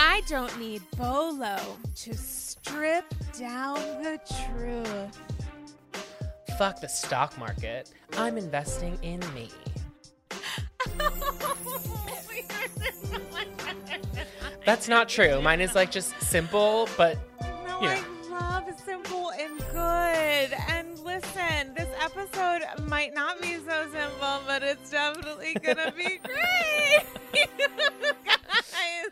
I don't need Bolo to strip down the truth. Fuck the stock market. I'm investing in me. That's not true. Mine is like just simple, but No, you I know. love simple and good. And listen, this episode might not be so simple, but it's definitely gonna be great. Guys.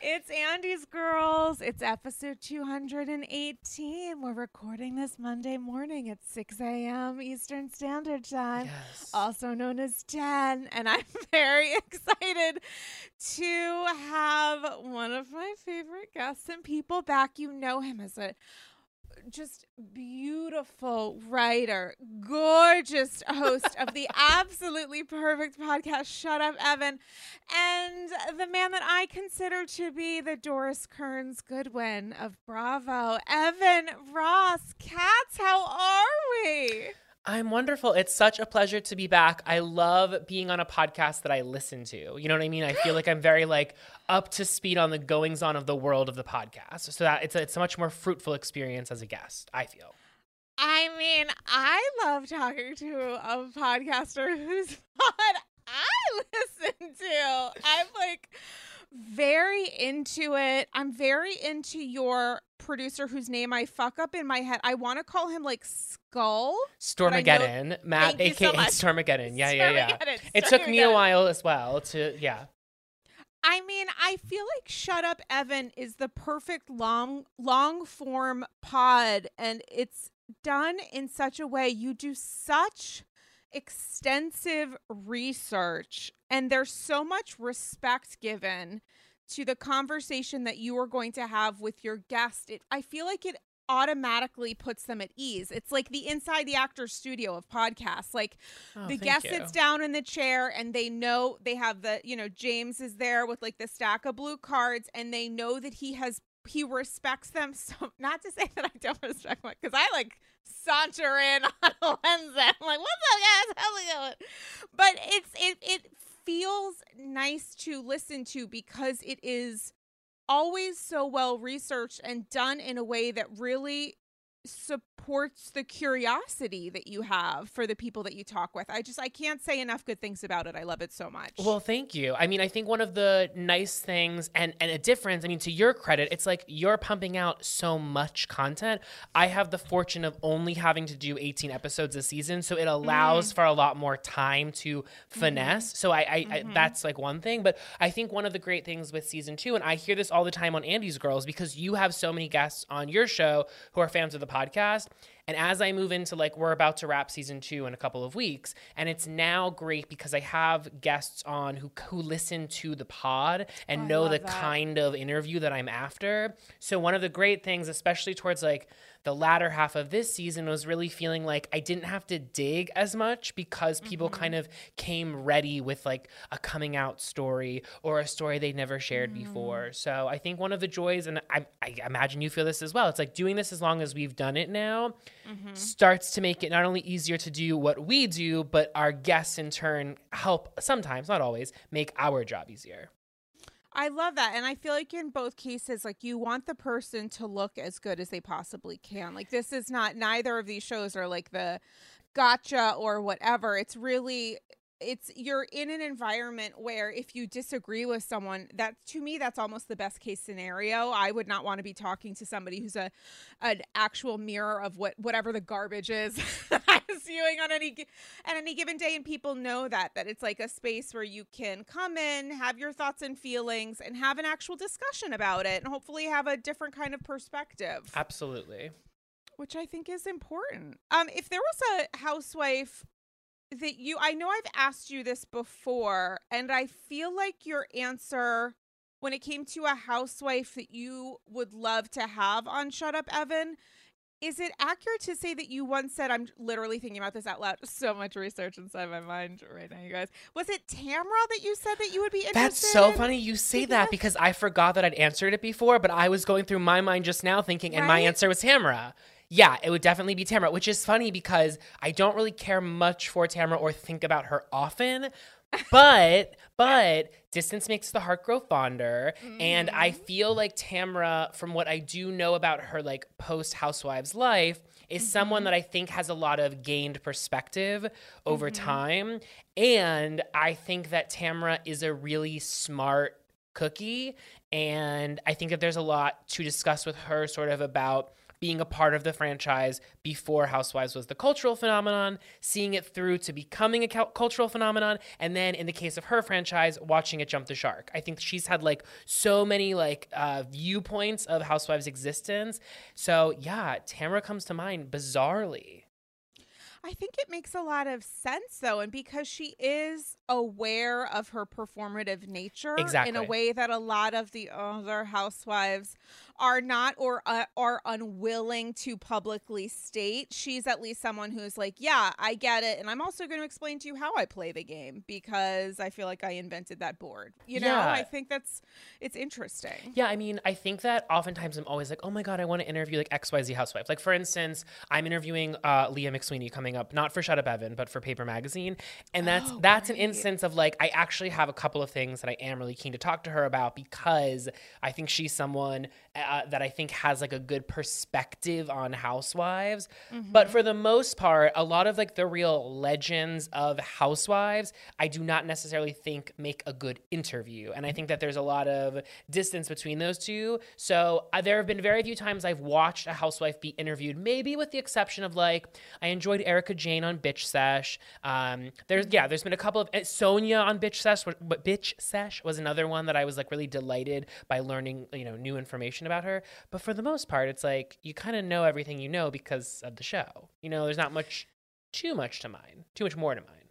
It's Andy's Girls. It's episode 218. We're recording this Monday morning at 6 a.m. Eastern Standard Time Yes. also known as 10. And I'm very excited to have one of my favorite guests and people back. You know him as a just beautiful writer, gorgeous host of the absolutely perfect podcast, Shut Up, Evan, and the man that I consider to be the Doris Kearns Goodwin of Bravo, Evan Ross. Katz, how are we? I'm wonderful. It's such a pleasure to be back. I love being on a podcast that I listen to. You know what I mean? I feel like I'm very like up to speed on the goings on of the world of the podcast. So that it's a, it's a much more fruitful experience as a guest, I feel. I mean, I love talking to a podcaster whose pod I listen to. I'm like very into it. I'm very into your producer whose name I fuck up in my head. I want to call him like Skull. I know- Stormageddon, Matt, Thank so aka much. Stormageddon. Yeah, yeah, yeah. Stormageddon, It took me a while as well to, yeah. I mean, I feel like Shut Up Evan is the perfect long long form pod and it's done in such a way you do such extensive research and there's so much respect given to the conversation that you are going to have with your guest. It I feel like it automatically puts them at ease. It's like the inside the actor's studio of podcasts. Like Oh, the guest you. sits down in the chair and they know they have the you know james is there with like the stack of blue cards and they know that he has he respects them so not to say that i don't respect them because i like saunter in on wednesday. I'm like what's up guys? How's it going? But it's it it feels nice to listen to because it is always so well researched and done in a way that really supports the curiosity that you have for the people that you talk with. I just I can't say enough good things about it. I love it so much. Well, thank you. I mean, I think one of the nice things and and a difference, I mean, to your credit, it's like you're pumping out so much content. I have the fortune of only having to do 18 episodes a season, so it allows mm. for a lot more time to finesse. Mm-hmm. So I, I, mm-hmm. I that's like one thing, but I think one of the great things with season 2 and I hear this all the time on Andy's Girls because you have so many guests on your show who are fans of the podcast. And as I move into like, we're about to wrap season two in a couple of weeks. And it's now great because I have guests on who, who listen to the pod and oh, know the that. kind of interview that I'm after. So, one of the great things, especially towards like, the latter half of this season was really feeling like I didn't have to dig as much because people mm-hmm. kind of came ready with like a coming out story or a story they'd never shared mm-hmm. before. So I think one of the joys, and I, I, imagine you feel this as well, it's like doing this as long as we've done it now mm-hmm. starts to make it not only easier to do what we do, but our guests in turn help sometimes, not always, make our job easier. I love that. And I feel like in both cases, like you want the person to look as good as they possibly can. Like this is not, neither of these shows are like the gotcha or whatever. It's really it's you're in an environment where if you disagree with someone that to me that's almost the best case scenario i would not want to be talking to somebody who's a an actual mirror of what whatever the garbage is viewing on any at any given day and people know that that it's like a space where you can come in have your thoughts and feelings and have an actual discussion about it and hopefully have a different kind of perspective absolutely which I think is important. Um, if there was a housewife that you I know I've asked you this before and I feel like your answer when it came to a housewife that you would love to have on Shut Up Evan is it accurate to say that you once said I'm literally thinking about this out loud so much research inside my mind right now you guys was it Tamra that you said that you would be interested That's so funny you say that because I forgot that I'd answered it before but I was going through my mind just now thinking and right? my answer was Tamra yeah, it would definitely be Tamra, which is funny because I don't really care much for Tamra or think about her often. But but distance makes the heart grow fonder mm-hmm. and i mm-hmm. feel like tamra from what i do know about her like post housewives life is mm-hmm. someone that i think has a lot of gained perspective over mm-hmm. time and i think that tamra is a really smart cookie and i think that there's a lot to discuss with her sort of about being a part of the franchise before Housewives was the cultural phenomenon, seeing it through to becoming a cultural phenomenon, and then in the case of her franchise, watching it jump the shark. I think she's had like so many like uh, viewpoints of Housewives' existence. So yeah, Tamra comes to mind bizarrely. I think it makes a lot of sense though, and because she is aware of her performative nature exactly. in a way that a lot of the other housewives are not or uh, are unwilling to publicly state. She's at least someone who's like, yeah, I get it, and I'm also going to explain to you how I play the game because I feel like I invented that board. You know, yeah. I think that's it's interesting. Yeah, I mean, I think that oftentimes I'm always like, oh my god, I want to interview like X Y Z housewife. Like for instance, I'm interviewing uh, Leah McSweeney coming up, not for Shut Up Evan, but for Paper Magazine, and that's oh, that's an instance of like I actually have a couple of things that I am really keen to talk to her about because I think she's someone uh, that I think has like a good perspective on housewives. Mm-hmm. But for the most part, a lot of like the real legends of housewives, I do not necessarily think make a good interview. And I think that there's a lot of distance between those two. So uh, there have been very few times I've watched a housewife be interviewed, maybe with the exception of like, I enjoyed Erika Jayne on Bitch Sesh. Um, there's, yeah, there's been a couple of, uh, Sonja on Bitch Sesh, but Bitch Sesh was another one that I was like really delighted by learning, you know, new information information about her. But for the most part, it's like you kind of know everything you know because of the show. You know, there's not much, too much to mine, too much more to mine.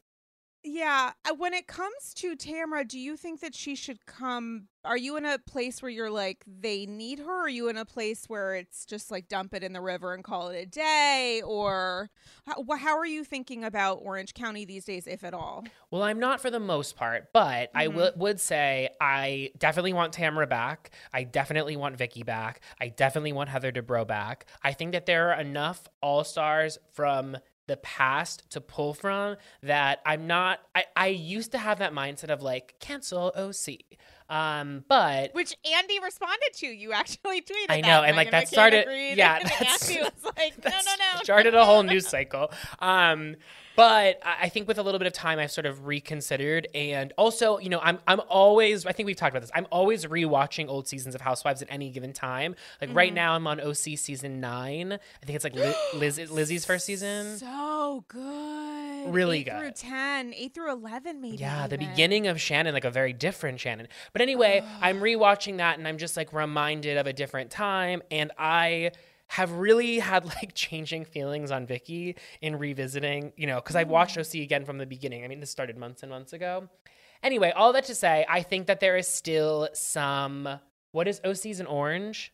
Yeah. Uh, when it comes to Tamra, do you think that she should come? Are you in a place where you're like, they need her? Or are you in a place where it's just like dump it in the river and call it a day? Or how, how are you thinking about Orange County these days, if at all? Well, I'm not for the most part, but mm-hmm. I w- would say I definitely want Tamra back. I definitely want Vicki back. I definitely want Heather Dubrow back. I think that there are enough all stars from the past to pull from that I'm not I, I used to have that mindset of like cancel OC. Um, but Which Andy responded to. You actually tweeted. I know, and, like, that started- yeah, that's- was like, no, no, no. started a whole news cycle. Um, but I think with a little bit of time, I've sort of reconsidered, and also, you know, I'm I'm always I think we've talked about this. I'm always rewatching old seasons of Housewives at any given time. Like right mm-hmm. now, I'm on OC season nine. I think it's like Li- Liz, Lizzie's first season. So good. Really eight through good. 10, 8 through 11, maybe. Yeah, the beginning of Shannon, like a very different Shannon. But anyway, I'm rewatching that and I'm just like reminded of a different time. And I have really had like changing feelings on Vicky in revisiting, you know, because I've watched mm. OC again from the beginning. I mean, this started months and months ago. Anyway, all that to say, I think that there is still some. What is OC's an orange?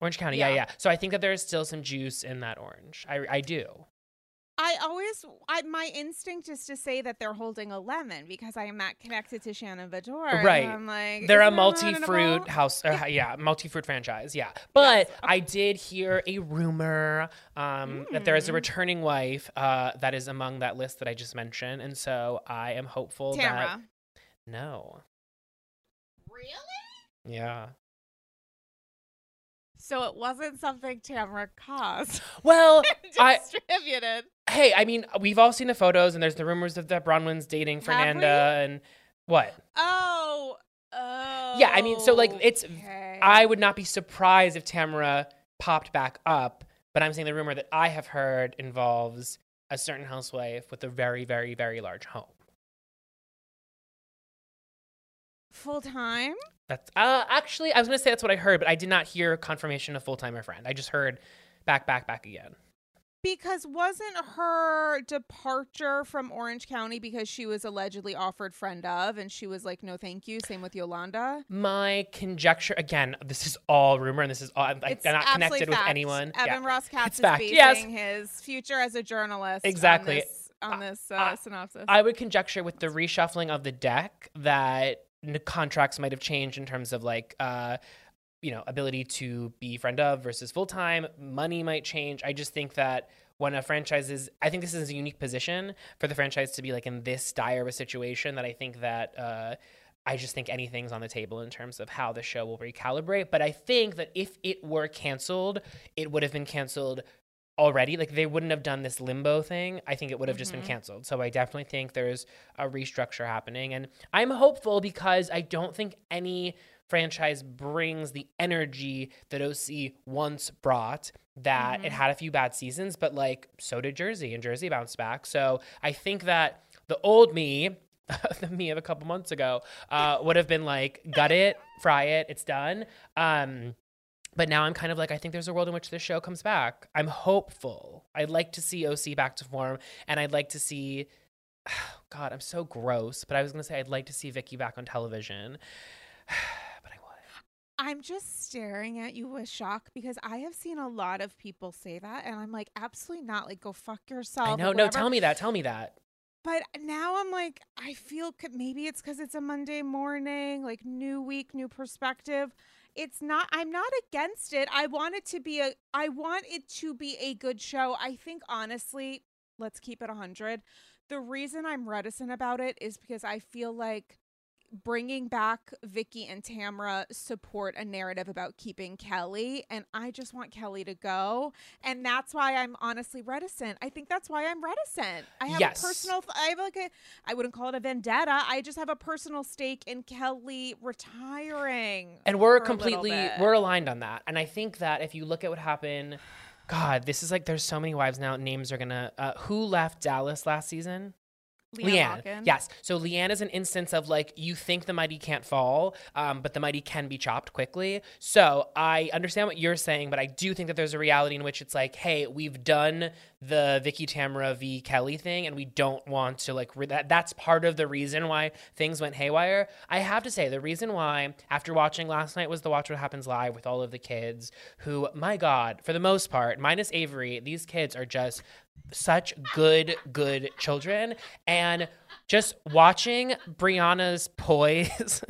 Orange County, yeah. Yeah. yeah, So I think that there is still some juice in that orange. I, I do. I always, I, my instinct is to say that they're holding a lemon because I am that connected to Shannon Beador. and Right. I'm like, They're a isn't there lemon in a multi-fruit house, uh, yeah, multi-fruit franchise, yeah. But Yes. I did hear a rumor um, that there is a Mm. returning wife uh, that is among that list that I just mentioned, and so I am hopeful that no, Really? yeah. So it wasn't something Tamara caused. Well, I Distributed. Hey, I mean, we've all seen the photos, and there's the rumors of that Braunwyn's dating Fernanda, and what? Oh. Oh. Yeah, I mean, so, like, it's- okay. I would not be surprised if Tamara popped back up, but I'm saying the rumor that I have heard involves a certain housewife with a very, very, very large home. full time. That's uh, actually, I was gonna say that's what I heard, but I did not hear confirmation of full time or friend. I just heard back, back, back again. Because wasn't her departure from Orange County because she was allegedly offered friend of, and she was like, "No, thank you." Same with Yolanda. My conjecture again, this is all rumor, and this is all I'm, I'm not connected with fact. anyone. Yeah. Evan Ross Katz It's is fact. basing Yes. his future as a journalist Exactly. on this, on this uh, Uh, synopsis. I would conjecture with the reshuffling of the deck that contracts might have changed in terms of like, uh, you know, ability to be friend of versus full time. Money might change. I just think that when a franchise is, I think this is a unique position for the franchise to be like in this dire of a situation that I think that. Uh, I just think anything's on the table in terms of how the show will recalibrate. But I think that if it were canceled, it would have been canceled already. Like they wouldn't have done this limbo thing. I think it would have just been Mhm. canceled. So I definitely think there's a restructure happening. And I'm hopeful because I don't think any franchise brings the energy that OC once brought. That it Mhm. had a few bad seasons, but like so did Jersey, and Jersey bounced back. So I think that the old me, the me of a couple months ago, uh, would have been like, gut it, fry it, it's done. Um, but now I'm kind of like, I think there's a world in which this show comes back. I'm hopeful. I'd like to see OC back to form, and I'd like to see. God, I'm so gross, but I was gonna say I'd like to see Vicki back on television, but I would. I'm just staring at you with shock because I have seen a lot of people say that, and I'm like, absolutely not. Like, go fuck yourself. No. No, tell me that. Tell me that. But now I'm like, I feel maybe it's because it's a Monday morning, like new week, new perspective. It's not. I'm not against it. I want it to be a. I want it to be a good show. I think honestly, let's keep it a hundred. The reason I'm reticent about it is because I feel like bringing back Vicki and Tamra support a narrative about keeping Kelly and I just want Kelly to go and that's why I'm honestly reticent. I think that's why I'm reticent. I have Yes. a personal I have like a I wouldn't call it a vendetta. I just have a personal stake in Kelly retiring. And we're for a little completely we're aligned on that. And I think that if you look at what happened, God, this is like there's so many wives now. Names are gonna. Uh, who left Dallas last season? LeeAnne Locken. Yes. So LeeAnne is an instance of like you think the mighty can't fall, um, but the mighty can be chopped quickly. So I understand what you're saying, but I do think that there's a reality in which it's like, hey, we've done the Vicki Tamara v Kelly thing, and we don't want to like re- that. That's part of the reason why things went haywire. I have to say, the reason why after watching last night was the Watch What Happens live with all of the kids, who, my God, for the most part, minus Avery, these kids are just such good, good children. And just watching Briana's poise,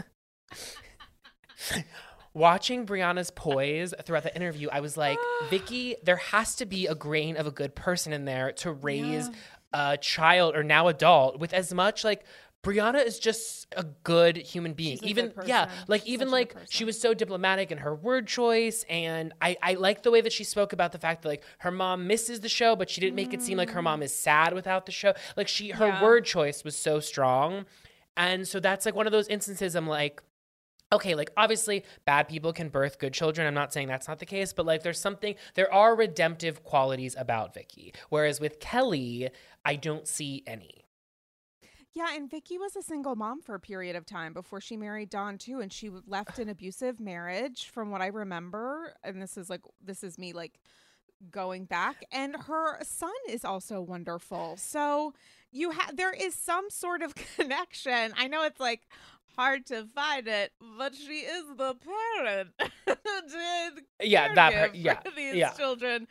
watching Briana's poise throughout the interview, I was like, Vicki, there has to be a grain of a good person in there to raise a child or now adult with as much like Briana is just a good human being. Even yeah, like She's even like she was so diplomatic in her word choice, and I I like the way that she spoke about the fact that like her mom misses the show, but she didn't make it seem like her mom is sad without the show. Like she her Yeah. word choice was so strong, and so that's like one of those instances. I'm like. Okay, like obviously bad people can birth good children. I'm not saying that's not the case, but like there's something there are redemptive qualities about Vicki. Whereas with Kelly, I don't see any. Yeah, and Vicki was a single mom for a period of time before she married Donn too, and she left an abusive marriage, from what I remember. And this is like this is me like going back, and her son is also wonderful. So you have there is some sort of connection. I know it's like hard to find it, but she is the parent. Yeah, that part- yeah, these yeah. children.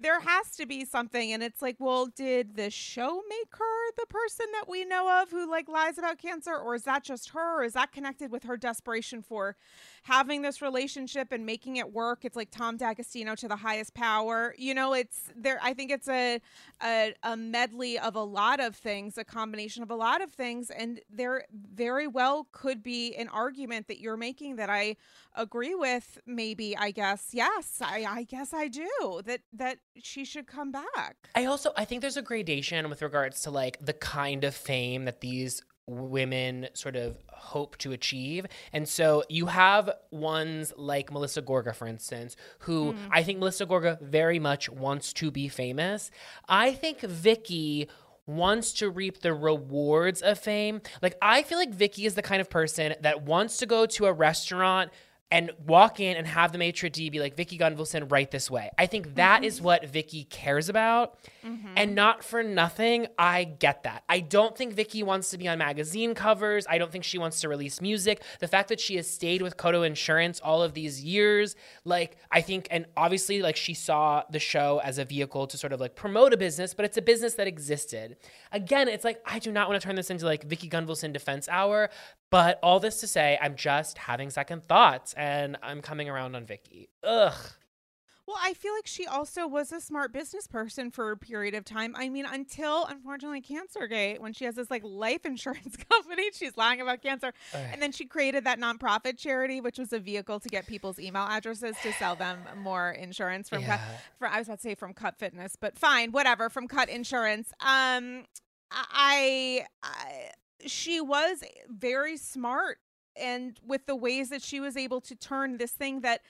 There has to be something, and it's like, well, did the show make her the person that we know of who like lies about cancer, or is that just her? Or is that connected with her desperation for having this relationship and making it work? It's like Tom D'Agostino to the highest power. You know, it's there. I think it's a a, a medley of a lot of things, a combination of a lot of things, and there very well could be an argument that you're making that I agree with. Maybe I guess yes, I, I guess I do that that she should come back. I also I think there's a gradation with regards to like the kind of fame that these women sort of hope to achieve. And so you have ones like Melissa Gorga for instance, who mm. I think Melissa Gorga very much wants to be famous. I think Vicki wants to reap the rewards of fame. Like I feel like Vicki is the kind of person that wants to go to a restaurant and walk in and have the maitre d' be like Vicki Gunvalson right this way. I think that is mm-hmm. what Vicki cares about. Mm-hmm. And not for nothing, I get that. I don't think Vicki wants to be on magazine covers. I don't think she wants to release music. The fact that she has stayed with Coto Insurance all of these years, like I think and obviously like she saw the show as a vehicle to sort of like promote a business, but it's a business that existed. Again, it's like I do not want to turn this into like Vicki Gunvalson defense hour, but all this to say, I'm just having second thoughts and I'm coming around on Vicki. Ugh. Well, I feel like she also was a smart business person for a period of time. I mean, until unfortunately Cancergate, when she has this like life insurance company, she's lying about cancer. And then she created that nonprofit charity, which was a vehicle to get people's email addresses to sell them more insurance from Cut. Yeah. For, I was about to say from Cut Fitness, but fine, whatever. From Cut Insurance. Um, I, I she was very smart and with the ways that she was able to turn this thing that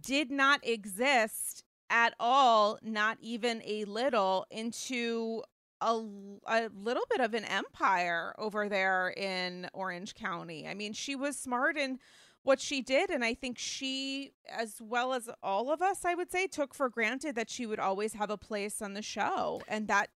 did not exist at all, not even a little, into a, a little bit of an empire over there in Orange County. I mean, she was smart in what she did. And I think she, as well as all of us, I would say, took for granted that she would always have a place on the show. And that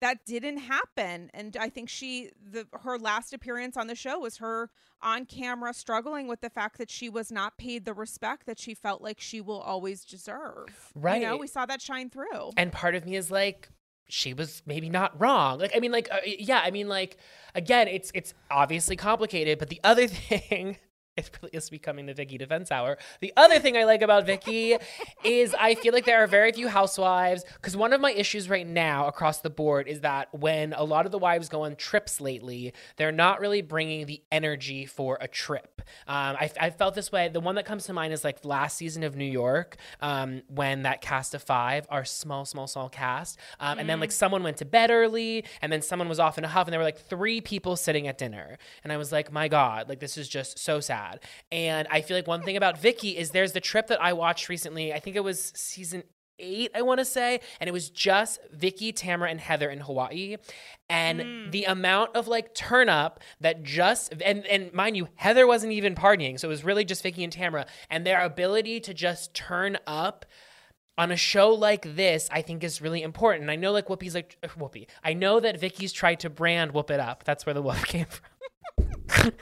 that didn't happen and i think she the her last appearance on the show was her on camera struggling with the fact that she was not paid the respect that she felt like she will always deserve Right. you know we saw that shine through And part of me is like, she was maybe not wrong. Like, I mean, like, uh, yeah, I mean, like, again, it's it's obviously complicated. But the other thing, it really is becoming the Vicki defense hour. The other thing I like about Vicki is I feel like there are very few housewives. Because one of my issues right now across the board is that when a lot of the wives go on trips lately, they're not really bringing the energy for a trip. Um, I, I felt this way. The one that comes to mind is like last season of New York, um, when that cast of five, our small, small, small cast, um, and then like someone went to bed early, and then someone was off in a huff, and there were like three people sitting at dinner, and I was like, my God, like this is just so sad. And I feel like one thing about Vicki is there's the trip that I watched recently. I think it was season eight, I want to say, and it was just Vicki, Tamara, and Heather in Hawaii, and the amount of like turn up that just and and mind you, Heather wasn't even partying, so it was really just Vicki and Tamara, and their ability to just turn up. On a show like this, I think is really important. I know, like Whoopi's like uh, Whoopi. I know that Vicki's tried to brand Whoop It Up. That's where the whoop came from. i'm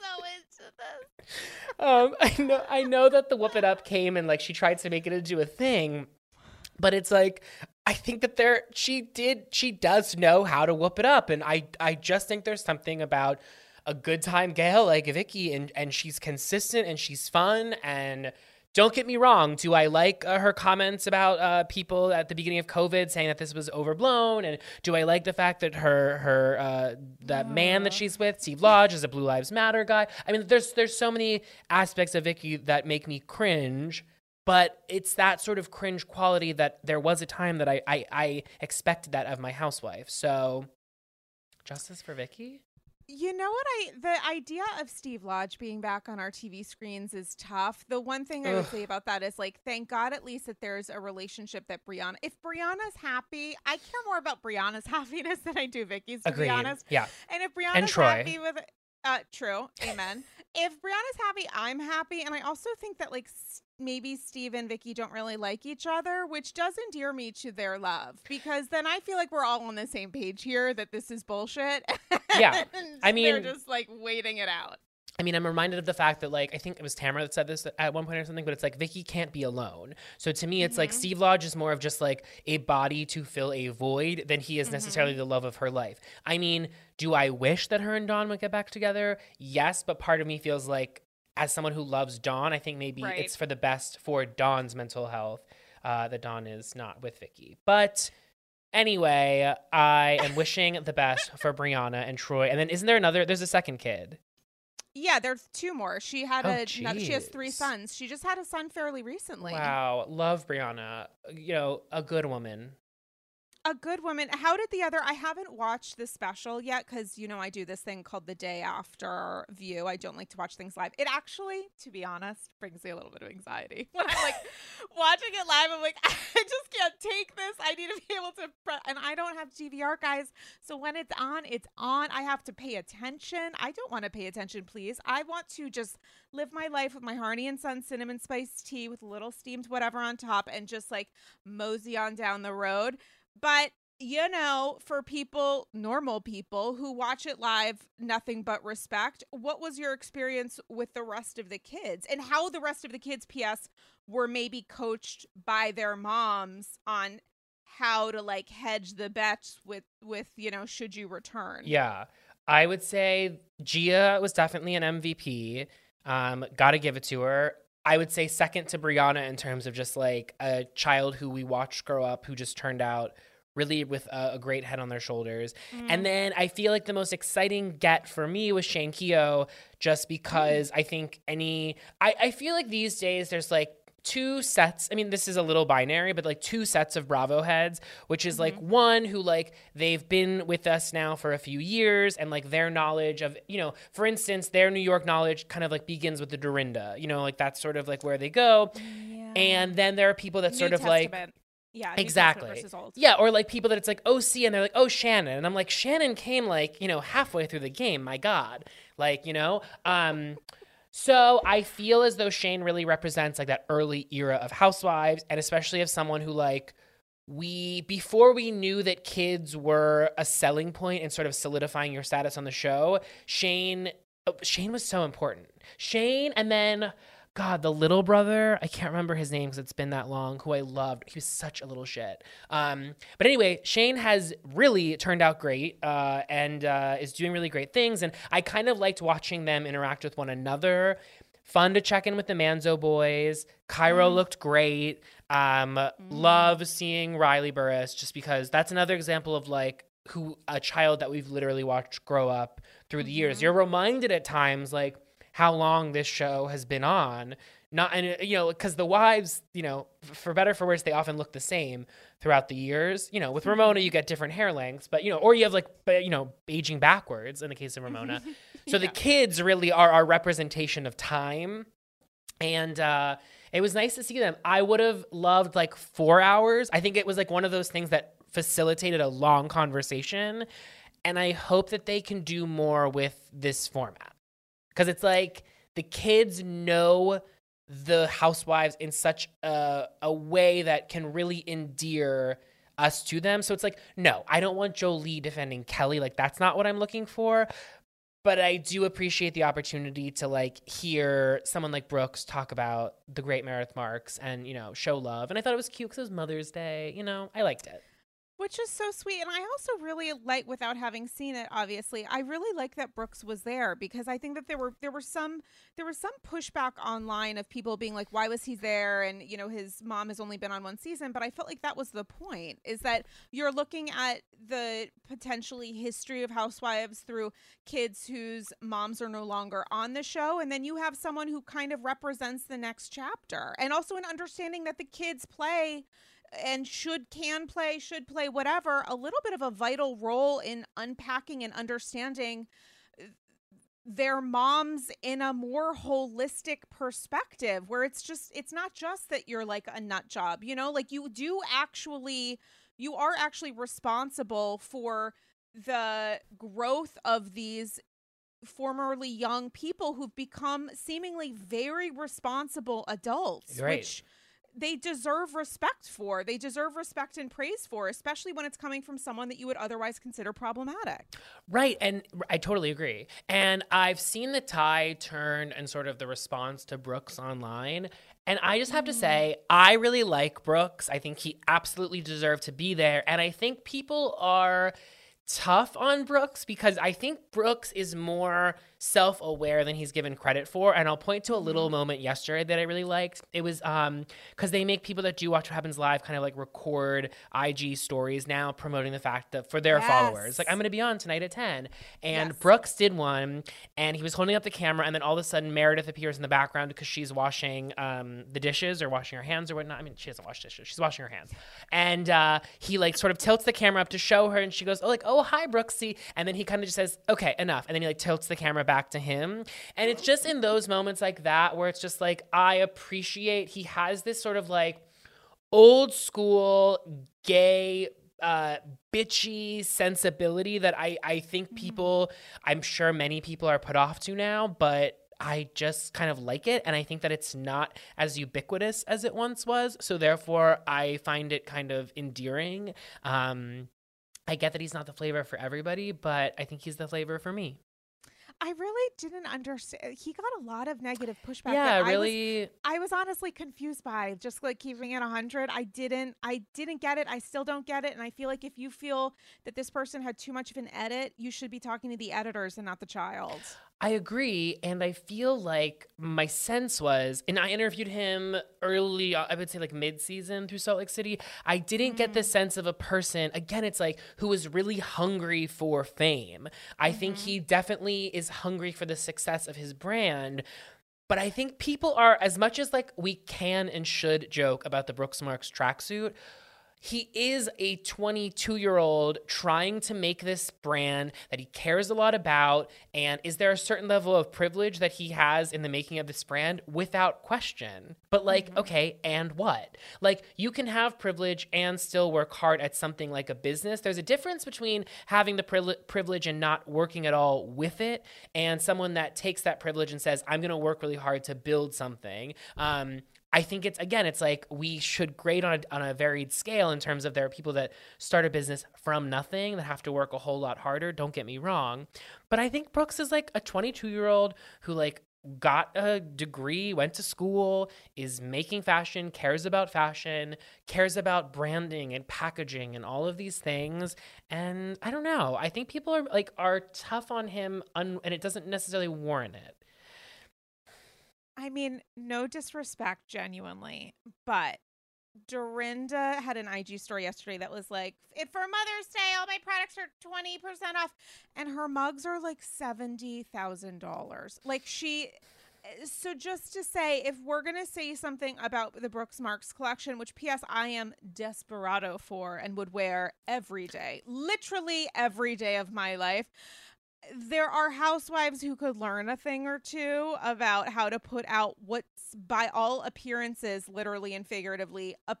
so into this um, I know I know that the whoop it up came and like she tried to make it into a thing, but it's like I think that there she did she does know how to whoop it up, and I I just think there's something about a good time Gail like Vicky and and she's consistent and she's fun and don't get me wrong. Do I like uh, her comments about uh, people at the beginning of COVID saying that this was overblown? And do I like the fact that her her uh, that man that she's with, Steve Lodge, is a Blue Lives Matter guy? I mean, there's there's so many aspects of Vicki that make me cringe. But it's that sort of cringe quality that there was a time that I I, I expected that of my housewife. So justice for Vicki. You know what I the idea of Steve Lodge being back on our TV screens is tough. The one thing I would Ugh. say about that is like thank God at least that there's a relationship that Briana if Briana's happy, I care more about Briana's happiness than I do Vicki's to Agreed. be honest. Yeah. And if Briana's Troy. happy with uh true. Amen. if Briana's happy, I'm happy and I also think that like maybe Steve and Vicki don't really like each other, which does endear me to their love because then I feel like we're all on the same page here that this is bullshit. Yeah. I they're mean- just like waiting it out. I mean, I'm reminded of the fact that, like, I think it was Tamara that said this at one point or something, but it's like Vicki can't be alone. So to me, it's like Mhm. Steve Lodge is more of just like a body to fill a void than he is Mm-hmm. necessarily the love of her life. I mean, do I wish that her and Donn would get back together? Yes, but part of me feels like, as someone who loves Donn, I think maybe Right. it's for the best for Donn's mental health uh, that Donn is not with Vicki. But anyway, I am wishing the best for Briana and Troy. And then isn't there another? There's a second kid. Yeah, there's two more. She had Oh, a she has three sons. She just had a son fairly recently. Wow, love Briana. You know, a good woman. A good woman. How did the other? I haven't watched the special yet because you know I do this thing called the day after view. I don't like to watch things live. It actually, to be honest, brings me a little bit of anxiety when I'm like watching it live. I'm like, I just can't take this. I need to be able to, pre- and I don't have DVR, guys. So when it's on, it's on. I have to pay attention. I don't want to pay attention, please. I want to just live my life with my Harney and Son cinnamon spice tea with a little steamed whatever on top, and just like mosey on down the road. But you know, for people, normal people who watch it live, nothing but respect. What was your experience with the rest of the kids and how the rest of the kids, PS, were maybe coached by their moms on how to like hedge the bets with, with, you know, should you return? Yeah. I would say Gia was definitely an MVP. Um, gotta give it to her. I would say second to Briana in terms of just like a child who we watched grow up who just turned out really with a, a great head on their shoulders. Mm. And then I feel like the most exciting get for me was Shane Keogh, just because I think any, I, I feel like these days there's like two sets. I mean, this is a little binary, but like two sets of Bravo heads, which is like one who like they've been with us now for a few years and like their knowledge of, you know, for instance, their New York knowledge kind of like begins with the Dorinda, you know, like that's sort of like where they go. Yeah. And then there are people that New sort of like, yeah, Exactly. yeah, or like people that it's like OC and they're like, oh, Shannon. And I'm like, Shannon came like, you know, halfway through the game. My God. Like, you know? Um, so I feel as though Shane really represents like that early era of housewives and especially of someone who like we before we knew that kids were a selling point and sort of solidifying your status on the show, Shane oh, Shane was so important. Shane and then God, the little brother, I can't remember his name because it's been that long, who I loved. He was such a little shit. Um, but anyway, Shane has really turned out great uh, and uh, is doing really great things. And I kind of liked watching them interact with one another. Fun to check in with the Manzo boys. Cairo looked great. Um, Love seeing Riley Burruss just because that's another example of like who a child that we've literally watched grow up through the years. You're reminded at times like how long this show has been on. Not and uh, you know because the wives, you know, for better or for worse, they often look the same throughout the years. You know, with Ramona, you get different hair lengths, but you know, or you have like you know aging backwards in the case of Ramona. so the kids really are our representation of time, and uh, it was nice to see them. I would have loved like four hours. I think it was like one of those things that facilitated a long conversation, and I hope that they can do more with this format because it's like the kids know the housewives in such a, a way that can really endear us to them. So it's like, no, I don't want Jolie defending Kelly. Like that's not what I'm looking for. But I do appreciate the opportunity to like hear someone like Brooks talk about the great Meredith Marks and, you know, show love. And I thought it was cute because it was Mother's Day. You know, I liked it. Which is so sweet and i also really like without having seen it obviously i really like that brooks was there because i think that there were there were some there was some pushback online of people being like why was he there? and you know his mom has only been on one season. But i felt like that was the point is that you're looking at the potentially history of housewives through kids whose moms are no longer on the show and then you have someone who kind of represents the next chapter and also an understanding that the kids play and should can play should play whatever a little bit of a vital role in unpacking and understanding uh, their moms in a more holistic perspective where it's just it's not just that you're like a nut job you know like you do actually you are actually responsible for the growth of these formerly young people who've become seemingly very responsible adults Right. which they deserve respect for. They deserve respect and praise for, especially when it's coming from someone that you would otherwise consider problematic. Right, and I totally agree. And I've seen the tide turn and sort of the response to Brooks online. And I just have to mm. say, I really like Brooks. I think he absolutely deserved to be there. And I think people are tough on Brooks because I think Brooks is more self aware than he's given credit for. And I'll point to a little moment yesterday that I really liked. It was um because they make people that do Watch What Happens Live kind of like record IG stories now promoting the fact that for their followers. Like, I'm going to be on tonight at 10. And Yes. Brooks did one and he was holding up the camera. And then all of a sudden, Meredith appears in the background because she's washing um, the dishes or washing her hands or whatnot. I mean, she doesn't wash dishes, she's washing her hands. And uh, he like sort of tilts the camera up to show her. And she goes, Oh, like, oh, hi, Brooksy. And then he kind of just says, Okay, enough. And then he like tilts the camera back to him. And it's just in those moments like that where it's just like, I appreciate he has this sort of like, old school gay uh bitchy sensibility that I I think people I'm sure many people are put off to now but I just kind of like it. And I think that it's not as ubiquitous as it once was. So therefore I find it kind of endearing. Um I get that he's not the flavor for everybody but I think he's the flavor for me I really didn't understand. Uh, he got a lot of negative pushback. yeah that I was- really I was honestly confused by just like keeping it 100. I didn't I didn't get it. I still don't get it and I feel like if you feel that this person had too much of an edit, you should be talking to the editors and not the child. I agree, and I feel like my sense was, and I interviewed him early, uh, I would say like mid-season through Salt Lake City. I didn't get the sense of a person. Again, it's like who was really hungry for fame. I think he definitely is hungry for the success of his brand. But I think people are as much as like we can and should joke about the Brooks Marks tracksuit. He is a 22 year old trying to make this brand that he cares a lot about. And is there a certain level of privilege that he has in the making of this brand? Without question. But, like, okay, and what? Like, you can have privilege and still work hard at something like a business. There's a difference between having the privile- privilege and not working at all with it, and someone that takes that privilege and says, I'm going to work really hard to build something. Um, I think it's again, it's like we should grade on a, on a varied scale in terms of there are people that start a business from nothing that have to work a whole lot harder. Don't get me wrong, but I think Brooks is like a 22 year old who like got a degree, went to school, is making fashion, cares about fashion, cares about branding and packaging and all of these things. And I don't know. I think people are like are tough on him, un- and it doesn't necessarily warrant it. I mean, no disrespect, genuinely, but Dorinda had an IG story yesterday that was like, if for Mother's Day, all my products are 20% off. And her mugs are like $70,000. Like she. Eh, so just to say, if we're gonna say something about the Brooks Marks collection, which P.S. I am desperado for and would wear every day, literally every day of my life, there are housewives who could learn a thing or two about how to put out what's by all appearances literally and figuratively a,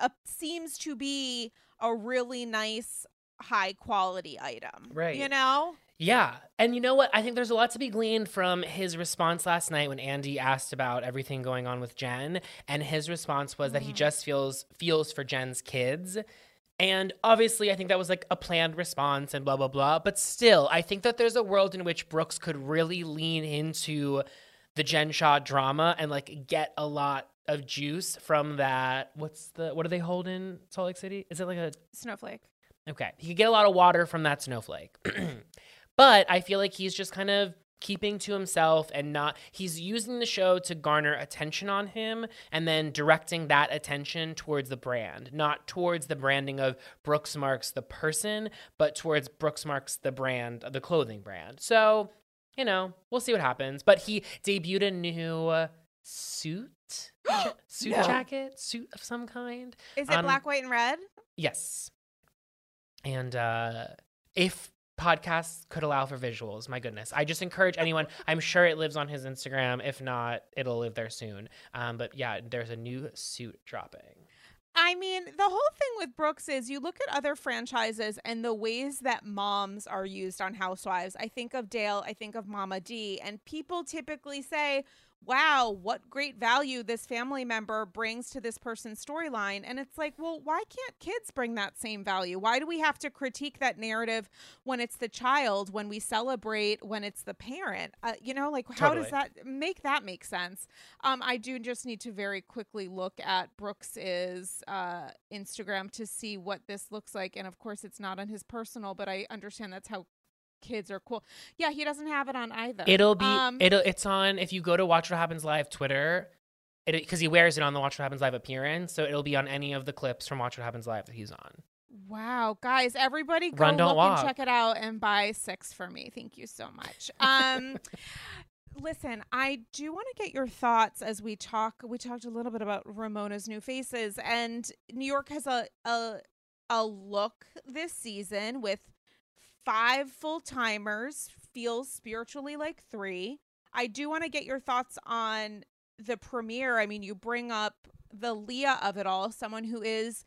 a seems to be a really nice high quality item Right. you know Yeah. And you know what? I think there's a lot to be gleaned from his response last night when Andy asked about everything going on with Jen. And his response was that he mm-hmm. just feels feels for Jen's kids. And obviously, I think that was like a planned response and blah, blah, blah. But still, I think that there's a world in which Brooks could really lean into the Jen Shaw drama and like get a lot of juice from that. What's the what do they hold in Salt Lake City? Is it like a Snowflake. okay? He could get a lot of water from that snowflake, but I feel like he's just kind of keeping to himself and not he's using the show to garner attention on him and then directing that attention towards the brand not towards the branding of brooks marks the person but towards brooks marks the brand the clothing brand so you know we'll see what happens but he debuted a new uh, suit suit No. jacket suit of some kind Is it Um, black, white, and red? Yes. And uh if podcasts could allow for visuals, my goodness. I just encourage anyone. I'm sure it lives on his Instagram. If not, it'll live there soon. Um, but yeah, there's a new suit dropping. I mean, the whole thing with Brooks is you look at other franchises and the ways that moms are used on Housewives. I think of Dale, I think of Mama D, and people typically say, Wow, what great value this family member brings to this person's storyline. And it's like, well, why can't kids bring that same value? Why do we have to critique that narrative when it's the child, when we celebrate when it's the parent? Uh, you know, like, how does that make that make sense? Um, I do just need to very quickly look at Brooks's uh, Instagram to see what this looks like, and of course, it's not on his personal, but I understand that's how kids are cool. Yeah, he doesn't have it on either. It'll be Um, it'll it's on if you go to Watch What Happens Live Twitter. Because he wears it on the Watch What Happens Live appearance, so it'll be on any of the clips from Watch What Happens Live that he's on. Wow, guys, everybody go Run, look walk. and check it out and buy six for me. Thank you so much. Um listen, I do want to get your thoughts as we talk we talked a little bit about Ramona's new faces and New York has a a a look this season with five full-timers, feels spiritually like 3. I do want to get your thoughts on the premiere. I mean, you bring up the Leah of it all, someone who is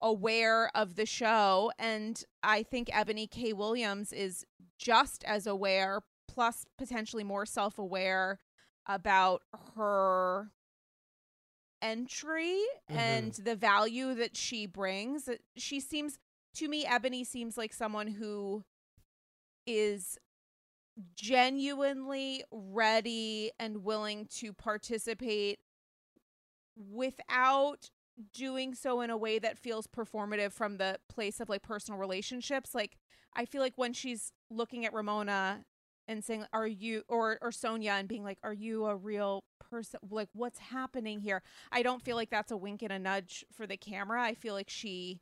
aware of the show and I think Eboni K Williams is just as aware plus potentially more self-aware about her entry mm-hmm. and the value that she brings. She seems to me Eboni seems like someone who is genuinely ready and willing to participate without doing so in a way that feels performative from the place of like personal relationships. Like i feel like when she's looking at ramona and saying are you or or sonja and being like are you a real person like what's happening here? I don't feel like that's a wink and a nudge for the camera. I feel like she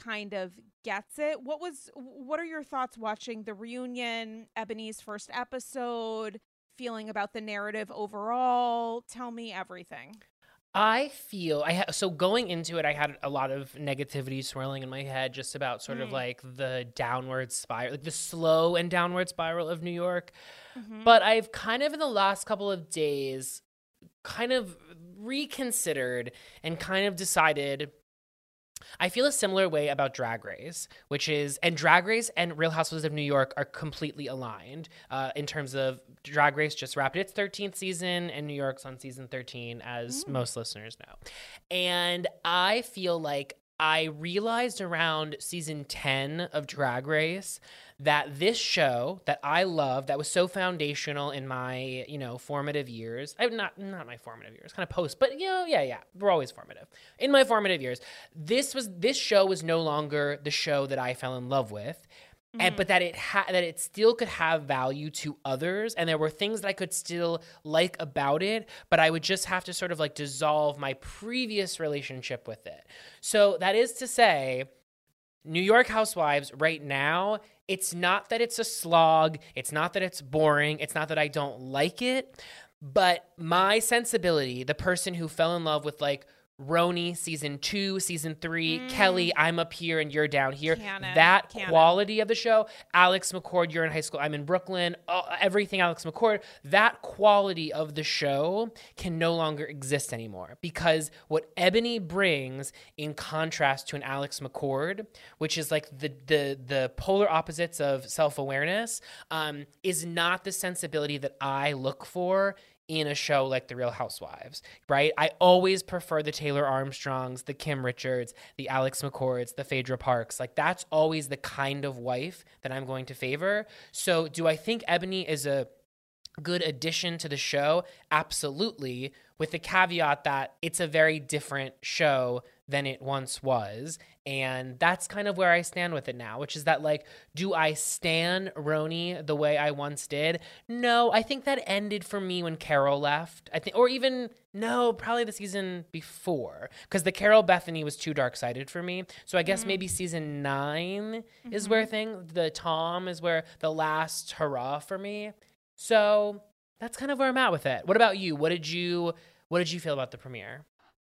kind of gets it what was what are your thoughts watching the reunion eboni's first episode feeling about the narrative overall tell me everything I feel I ha- so going into it, I had a lot of negativity swirling in my head, just about sort of Mm. like the downward spiral, like the slow and downward spiral of New York. Mhm. But I've kind of in the last couple of days, kind of reconsidered and kind of decided. I feel a similar way about Drag Race, which is, and Drag Race and Real Housewives of New York are completely aligned uh, in terms of Drag Race just wrapped its 13th season, and New York's on season 13, as Mm. most listeners know. And I feel like I realized around season 10 of Drag Race that this show that I love, that was so foundational in my, you know, formative years. I not not my formative years, kind of post, but you know, yeah, yeah, we're always formative. In my formative years, this was this show was no longer the show that I fell in love with. And, mm-hmm. but that it ha- that it still could have value to others, and there were things that I could still like about it, but I would just have to sort of like dissolve my previous relationship with it. So that is to say, New York Housewives right now, it's not that it's a slog, it's not that it's boring, it's not that I don't like it, but my sensibility, the person who fell in love with like RHONY season two, season three, Mm. Kelly, I'm up here and you're down here. That quality of the show, Alex McCord, you're in high school, I'm in Brooklyn, everything Alex McCord, that quality of the show can no longer exist anymore because what Eboni brings in contrast to an Alex McCord, which is like the the the polar opposites of self-awareness, um, is not the sensibility that I look for in a show like The Real Housewives, right? I always prefer the Taylor Armstrongs, the Kim Richards, the Alex McCords, the Phaedra Parks. Like that's always the kind of wife that I'm going to favor. So do I think Eboni is a good addition to the show? Absolutely, with the caveat that it's a very different show than it once was. And that's kind of where I stand with it now, which is that, like, do I stan RHONY the way I once did? No, I think that ended for me when Carol left. I think, or even, no, probably the season before, because the Carol Bethany was too dark sided for me. So I guess Mm-hmm. maybe season 9 is where thing, the Tom is where the last hurrah for me. So that's kind of where I'm at with it. What about you? What did you, what did you feel about the premiere?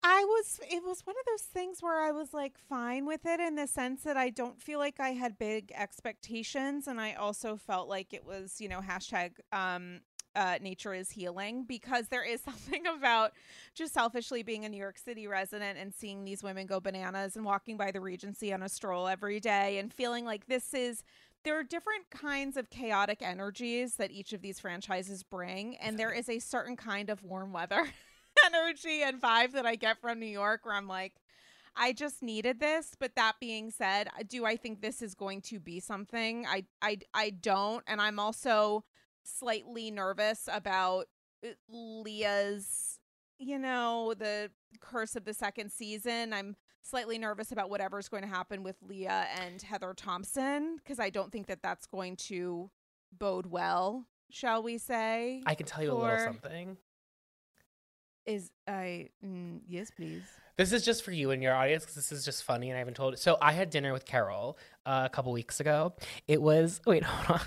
I was it was one of those things where I was like fine with it in the sense that I don't feel like I had big expectations and I also felt like it was, you know, hashtag um uh, nature is healing because there is something about just selfishly being a New York City resident and seeing these women go bananas and walking by the Regency on a stroll every day and feeling like this is there are different kinds of chaotic energies that each of these franchises bring and there is a certain kind of warm weather energy and vibe that I get from New York where I'm like, I just needed this. But that being said, do I think this is going to be something? I I I don't, and I'm also slightly nervous about uh, Leah's, you know, the curse of the second season. I'm slightly nervous about whatever's going to happen with Leah and Heather Thomson because I don't think that that's going to bode well, shall we say? I can tell you a little something. Is I mm, yes, please. This is just for you and your audience because this is just funny and I haven't told it. So I had dinner with Carol uh, a couple weeks ago. It was wait, hold on.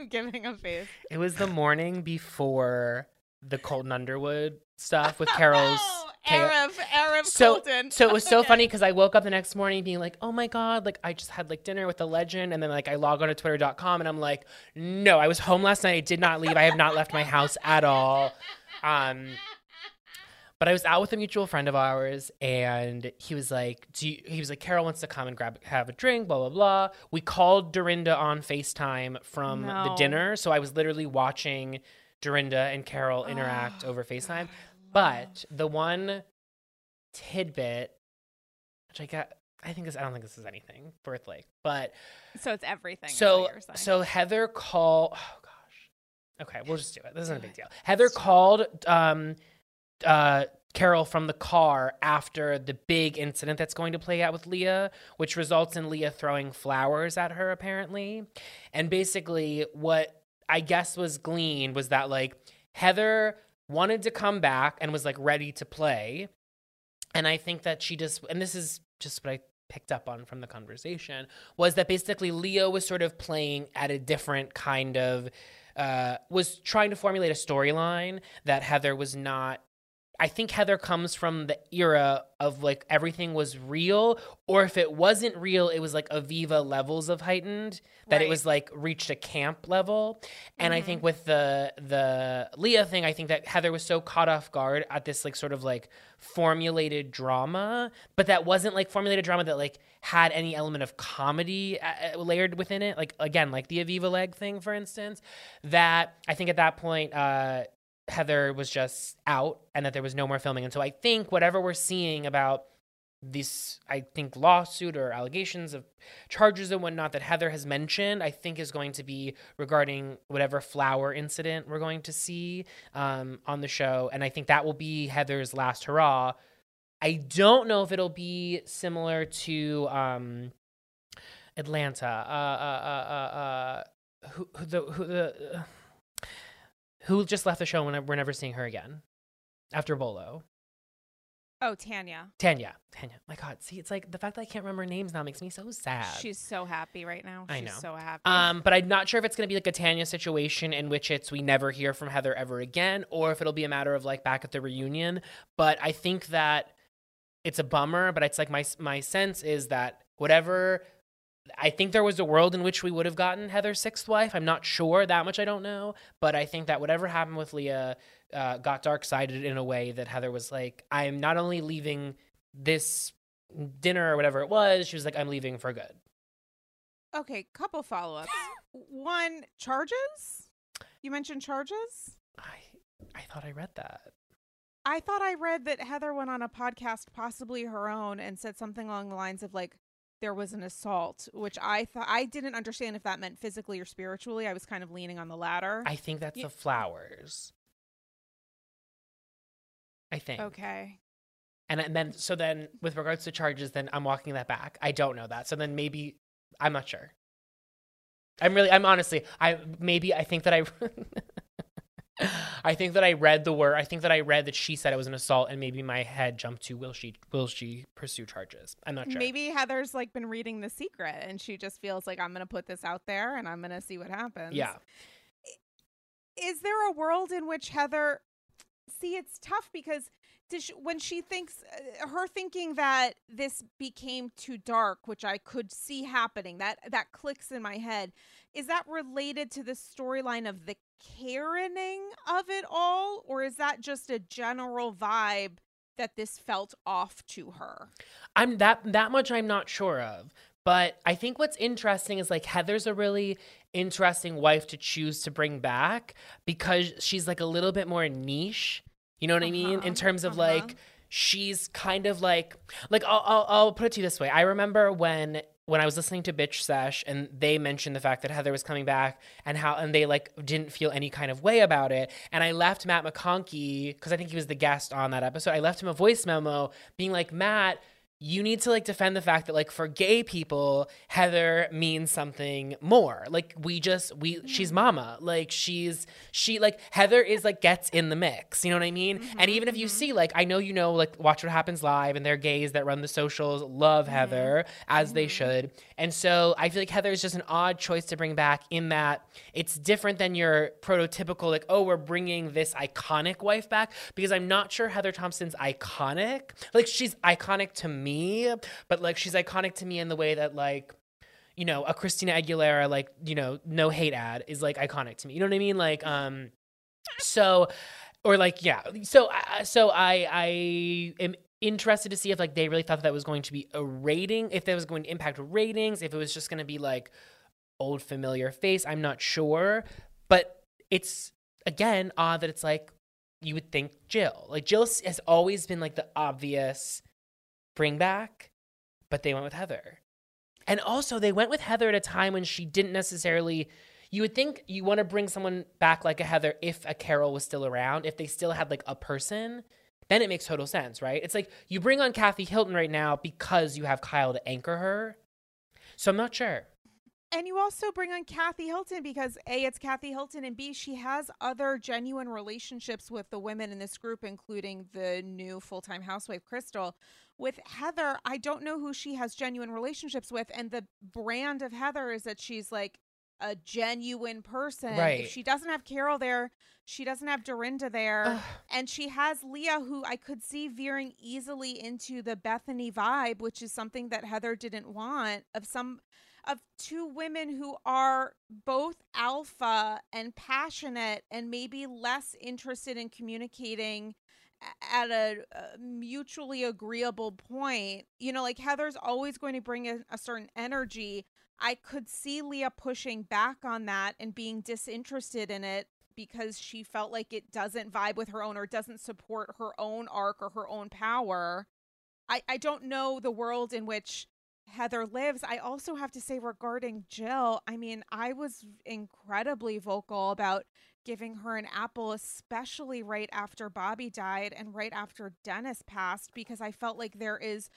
I'm giving a face. It was the morning before the Colton Underwood stuff with Carol's. Oh, Arab, Arab so, Colton. so it was so Okay. funny because I woke up the next morning being like, oh my God, like I just had like dinner with the legend. And then like I log on to twitter.com and I'm like, no, I was home last night. I did not leave. I have not left my house at all. Um, but I was out with a mutual friend of ours, and he was like, Do you, he was like, Carol wants to come and grab have a drink, blah blah blah. We called Dorinda on Facetime from the dinner, so I was literally watching Dorinda and Carol interact Oh, over Facetime. But the one tidbit, which I got, I think this, I don't think this is anything worth like, but So it's everything. so what you're saying. so Heather called. Oh gosh. Okay, we'll just do it. This isn't a big deal. Heather called um, uh, Carol from the car after the big incident that's going to play out with Leah, which results in Leah throwing flowers at her apparently, and basically what I guess was gleaned was that like Heather wanted to come back and was like ready to play, and I think that she just and this is just what I picked up on from the conversation was that basically Leo was sort of playing at a different kind of uh, was trying to formulate a storyline that Heather was not. I think Heather comes from the era of like everything was real, or if it wasn't real, it was like Aviva levels of heightened that it was like reached a camp level. And I Mhm. think with the the Leah thing, I think that Heather was so caught off guard at this like sort of like formulated drama, but that wasn't like formulated drama that like had any element of comedy uh, uh, layered within it. Like again, like the Aviva leg thing, for instance. That I think at that point, uh, Heather was just out, and that there was no more filming. And so I think whatever we're seeing about this, I think lawsuit or allegations of charges and whatnot that Heather has mentioned, I think is going to be regarding whatever flower incident we're going to see um, on the show, and I think that will be Heather's last hurrah. I don't know if it'll be similar to um, Atlanta. Uh, uh, uh, uh, uh, who, who the who the who just left the show and we're never seeing her again after Bolo. oh, Tanya. Tanya. Tanya. My God. See, it's like the fact that I can't remember names now makes me so sad. She's so happy right now. I She's know. so happy. Um, but I'm not sure if it's going to be like a Tanya situation in which it's we never hear from Heather ever again, or if it'll be a matter of like back at the reunion. But I think that it's a bummer. But it's like my my sense is that whatever. I think there was a world in which we would have gotten Heather's sixth wife. I'm not sure that much. I don't know, but I think that whatever happened with Leah uh, got dark sided in a way that Heather was like, "I'm not only leaving this dinner or whatever it was." She was like, "I'm leaving for good." okay, couple follow ups. One, charges? You mentioned charges? I I thought I read that. I thought I read that Heather went on a podcast, possibly her own, and said something along the lines of like, there was an assault, which I thought I didn't understand if that meant physically or spiritually. I was kind of leaning on the latter. I think that's Ye- the flowers. I think. okay. And, and then, so then with regards to charges, then I'm walking that back. I don't know that. So then maybe, I'm not sure. I'm really, I'm honestly, I maybe, I think that I, I think that I read the word, I think that I read that she said it was an assault and maybe my head jumped to, will she, will she pursue charges? I'm not sure. Maybe Heather's like been reading The Secret and she just feels like I'm going to put this out there and I'm going to see what happens. Yeah. Is there a world in which Heather See, it's tough because she, when she thinks uh, her thinking that this became too dark, which I could see happening, that that clicks in my head. Is that related to the storyline of the Karening of it all or is that just a general vibe that this felt off to her? I'm that that much I'm not sure of. But I think what's interesting is like Heather's a really interesting wife to choose to bring back because she's like a little bit more niche. You know what I mean? Uh-huh, In terms of uh-huh. like she's kind of like like I'll, I'll I'll put it to you this way. I remember when when I was listening to Bitch Sesh and they mentioned the fact that Heather was coming back and how and they like didn't feel any kind of way about it. And I left Matt McConkey because I think he was the guest on that episode. I left him a voice memo being like, Matt, you need to like defend the fact that like for gay people heather means something more. Like we just we she's mm. mama. Like she's she like heather is like gets in the mix. You know what i mean? Mm-hmm, and even if you mm-hmm. see like i know you know like watch what happens live and they're gays that run the socials love mm-hmm. heather as they should. And so i feel like heather is just an odd choice to bring back in that it's different than your prototypical like oh we're bringing this iconic wife back because i'm not sure heather thomson's iconic. Like she's iconic to me but like she's iconic to me in the way that like you know a christina aguilera like you know no hate ad is like iconic to me. You know what i mean? Like um so or like yeah. So I so i i am interested to see if like they really thought that was going to be a rating if that was going to impact ratings if it was just going to be like old familiar face. I'm not sure but it's again odd that it's like you would think jill. Like jill has always been like the obvious bring back but they went with heather. And also they went with heather at a time when she didn't necessarily you would think you want to bring someone back like a heather if a carol was still around if they still had like a person then it makes total sense right? It's like you bring on kathy hilton right now because you have kyle to anchor her. So i'm not sure And you also bring on Kathy Hilton because A, it's Kathy Hilton, and B, she has other genuine relationships with the women in this group, including the new full time housewife, Crystal. With Heather, I don't know who she has genuine relationships with. And the brand of Heather is that she's like a genuine person. Right. If she doesn't have Carol there, she doesn't have Dorinda there. Ugh. and she has Leah, who I could see veering easily into the Bethany vibe, which is something that Heather didn't want of some of two women who are both alpha and passionate and maybe less interested in communicating at a, a mutually agreeable point. You know, like Heather's always going to bring a, a certain energy. I could see Leah pushing back on that and being disinterested in it because she felt like it doesn't vibe with her own or doesn't support her own arc or her own power. I, I don't know the world in which Heather lives. I also have to say regarding Jill, I mean, I was incredibly vocal about giving her an apple, especially right after Bobby died and right after Dennis passed, because I felt like there is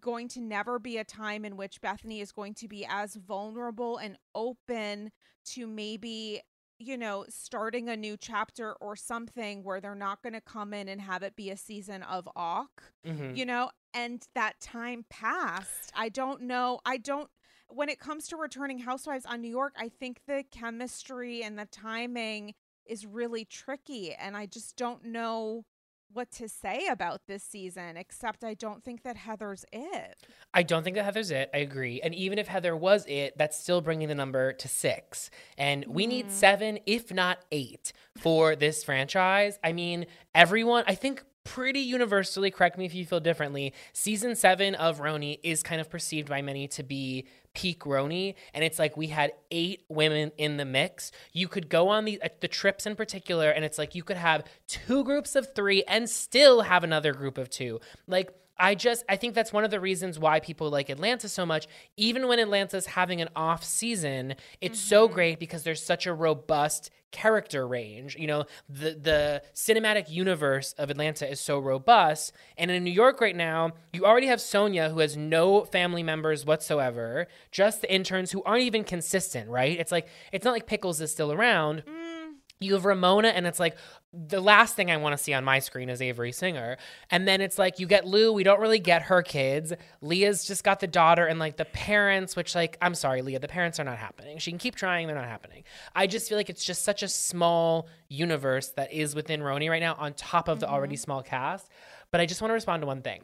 going to never be a time in which Bethany is going to be as vulnerable and open to maybe you know, starting a new chapter or something where they're not going to come in and have it be a season of awk Mhm. you know and that time passed i don't know i don't when it comes to returning housewives on new york i think the chemistry and the timing is really tricky and i just don't know what to say about this season except i don't think that heather's it I don't think that Heather's it. I agree. And even if Heather was it, that's still bringing the number to six. And we need mm. seven, if not eight, for this franchise. I mean, everyone, I think pretty universally, correct me if you feel differently, season seven of RHONY is kind of perceived by many to be peak RHONY. And it's like we had eight women in the mix. You could go on the, uh, the trips in particular, and it's like you could have two groups of three and still have another group of two. Like, I just I think that's one of the reasons why people like Atlanta so much. Even when Atlanta's having an off season, it's so mm-hmm. great because there's such a robust character range. You know, the the cinematic universe of Atlanta is so robust. And in New York right now, you already have Sonja who has no family members whatsoever, just the interns who aren't even consistent, right? It's like it's not like Pickles is still around. Mm. You have Ramona, and it's like the last thing I want to see on my screen is Avery Singer. And then it's like you get Lou, we don't really get her kids. Leah's just got the daughter and like the parents, which, like, I'm sorry, Leah, the parents are not happening. She can keep trying, they're not happening. I just feel like it's just such a small universe that is within RHONY right now on top of the already mm-hmm. small cast. But I just want to respond to one thing.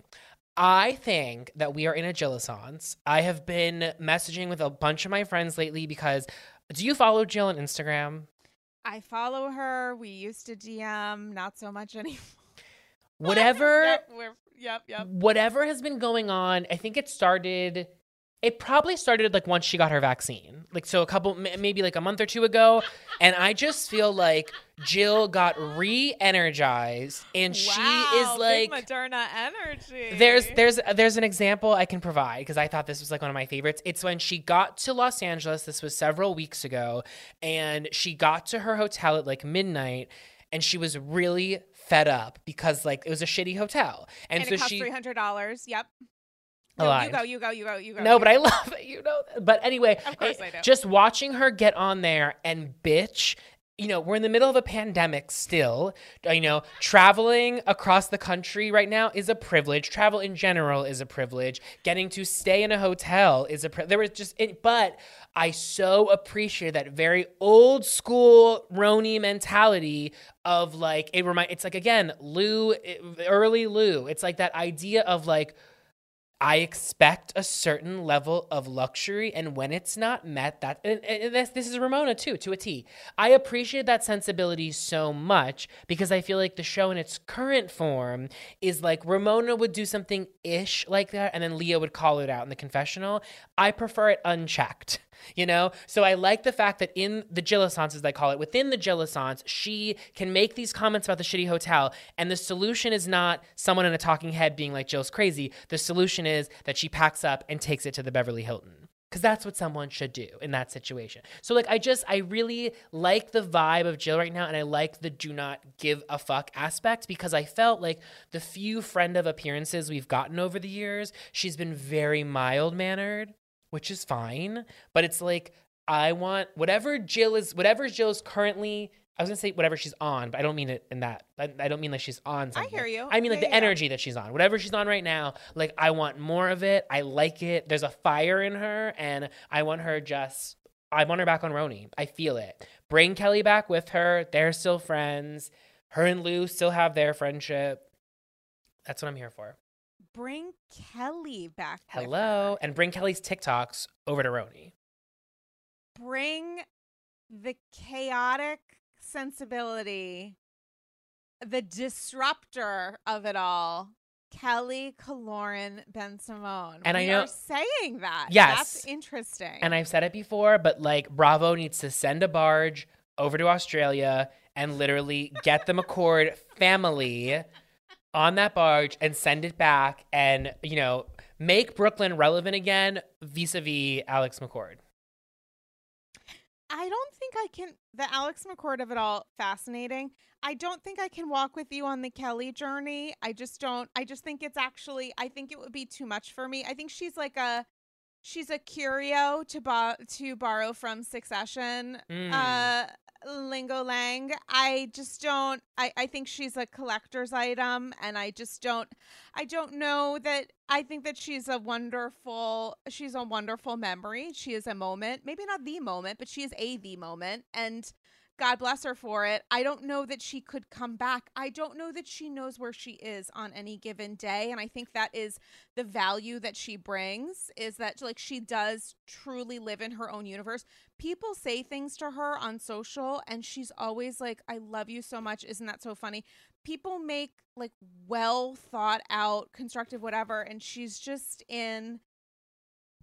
I think that we are in a Jillissance. I have been messaging with a bunch of my friends lately because do you follow Jill on Instagram? I follow her. We used to DM, not so much anymore. Whatever yep, we're, yep, yep. whatever has been going on, I think it started. It probably started like once she got her vaccine, like so a couple, maybe like a month or two ago, and I just feel like Jill got re-energized, and she is like, Moderna energy. there's there's there's an example I can provide because I thought this was like one of my favorites. It's when she got to Los Angeles. This was several weeks ago, and she got to her hotel at like midnight, and she was really fed up because like it was a shitty hotel, and, and so it cost she three hundred dollars. Yep. A No, you go, you go, you go, you go. No, you but go. I love it. You know. But anyway, Of course eh, I do. just watching her get on there and bitch. You know, we're in the middle of a pandemic still. You know, traveling across the country right now is a privilege. Travel in general is a privilege. Getting to stay in a hotel is a pri- there was just it, but I so appreciate that very old school RHONY mentality of like it remind it's like again Lou early Lou. It's like that idea of like I expect a certain level of luxury, and when it's not met, that and, and this, this is Ramona too, to a T. I appreciate that sensibility so much because I feel like the show in its current form is like Ramona would do something ish like that, and then Leah would call it out in the confessional. I prefer it unchecked. You know, so I like the fact that in the Jillissance, as I call it, within the Jillissance, she can make these comments about the shitty hotel, and the solution is not someone in a talking head being like Jill's crazy. The solution is that she packs up and takes it to the Beverly Hilton. Because that's what someone should do in that situation. So, like, I just, I really like the vibe of Jill right now, and I like the do not give a fuck aspect because I felt like the few friend of appearances we've gotten over the years, she's been very mild mannered which is fine. But it's like I want whatever Jill is, whatever Jill is currently. I was gonna say whatever she's on, but I don't mean it in that. I, I don't mean like she's on. Something. hear you. I mean like Yeah, the yeah. energy that she's on. Whatever she's on right now, like I want more of it. I like it. There's a fire in her, and I want her just. I want her back on RHONY. I feel it. Bring Kelly back with her. They're still friends. Her and Lou still have their friendship. That's what I'm here for. Bring Kelly back. Hello. And bring Kelly's TikToks over to RHONY. Bring the chaotic sensibility, the disruptor of it all. Kelly Kaloran Ben Simone. And I we know- are saying that. Yes. That's interesting. And I've said it before, but like Bravo needs to send a barge over to Australia and literally get the McCord family on that barge and send it back and, you know, make Brooklyn relevant again vis a vis Alex McCord. I don't think I can. The Alex McCord of it all, fascinating. I don't think I can walk with you on the Kelly journey. I just don't. I just think it's actually. I think it would be too much for me. I think she's like a. She's a curio to bo- to borrow from Succession. Mm. Uh, Lingo Lang. I just don't. I I think she's a collector's item, and I just don't. I don't know that. I think that she's a wonderful. She's a wonderful memory. She is a moment. Maybe not the moment, but she is a the moment, and. God bless her for it. I don't know that she could come back. I don't know that she knows where she is on any given day. And I think that is the value that she brings is that like she does truly live in her own universe. People say things to her on social and she's always like, I love you so much. Isn't that so funny? People make like well thought out, constructive, whatever. And she's just in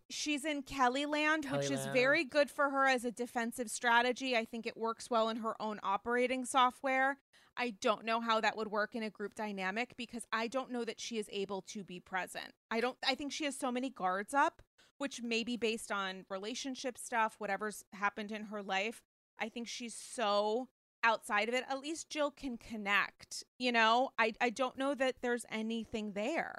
she's in Kelly land, which is very good for her as a defensive strategy. I think it works well in her own operating software. I don't know how that would work in a group dynamic because I don't know that she is able to be present. I don't I think she has so many guards up, which may be based on relationship stuff, whatever's happened in her life. I think she's so outside of it. At least Jill can connect, you know? I I don't know that there's anything there.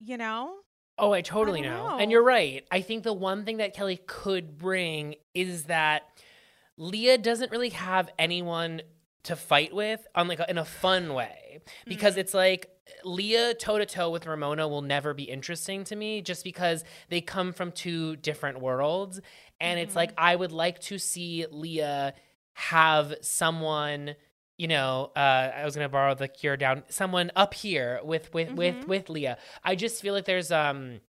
You know? Oh, I totally don't know. know. And you're right. I think the one thing that Kelly could bring is that Leah doesn't really have anyone to fight with on like a, in a fun way because mm-hmm. it's like Leah toe to toe with Ramona will never be interesting to me just because they come from two different worlds and it's like mm-hmm. I would like to see Leah have someone you know, uh, I was gonna borrow the cure down. Someone up here with with with Mhm. with Leah. I just feel like there's um.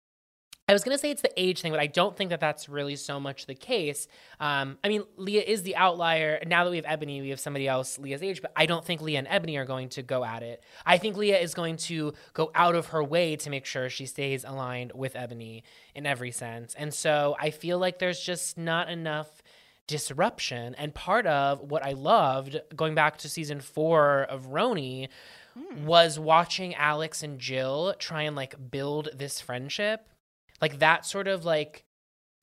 I was gonna say it's the age thing, but I don't think that that's really so much the case. Um, I mean, Leah is the outlier. Now that we have Eboni, we have somebody else Leah's age, but I don't think Leah and Eboni are going to go at it. I think Leah is going to go out of her way to make sure she stays aligned with Eboni in every sense. And so I feel like there's just not enough disruption. And part of what I loved going back to season four of RHONY was watching Alex and Jill try and like build this friendship. Like that sort of like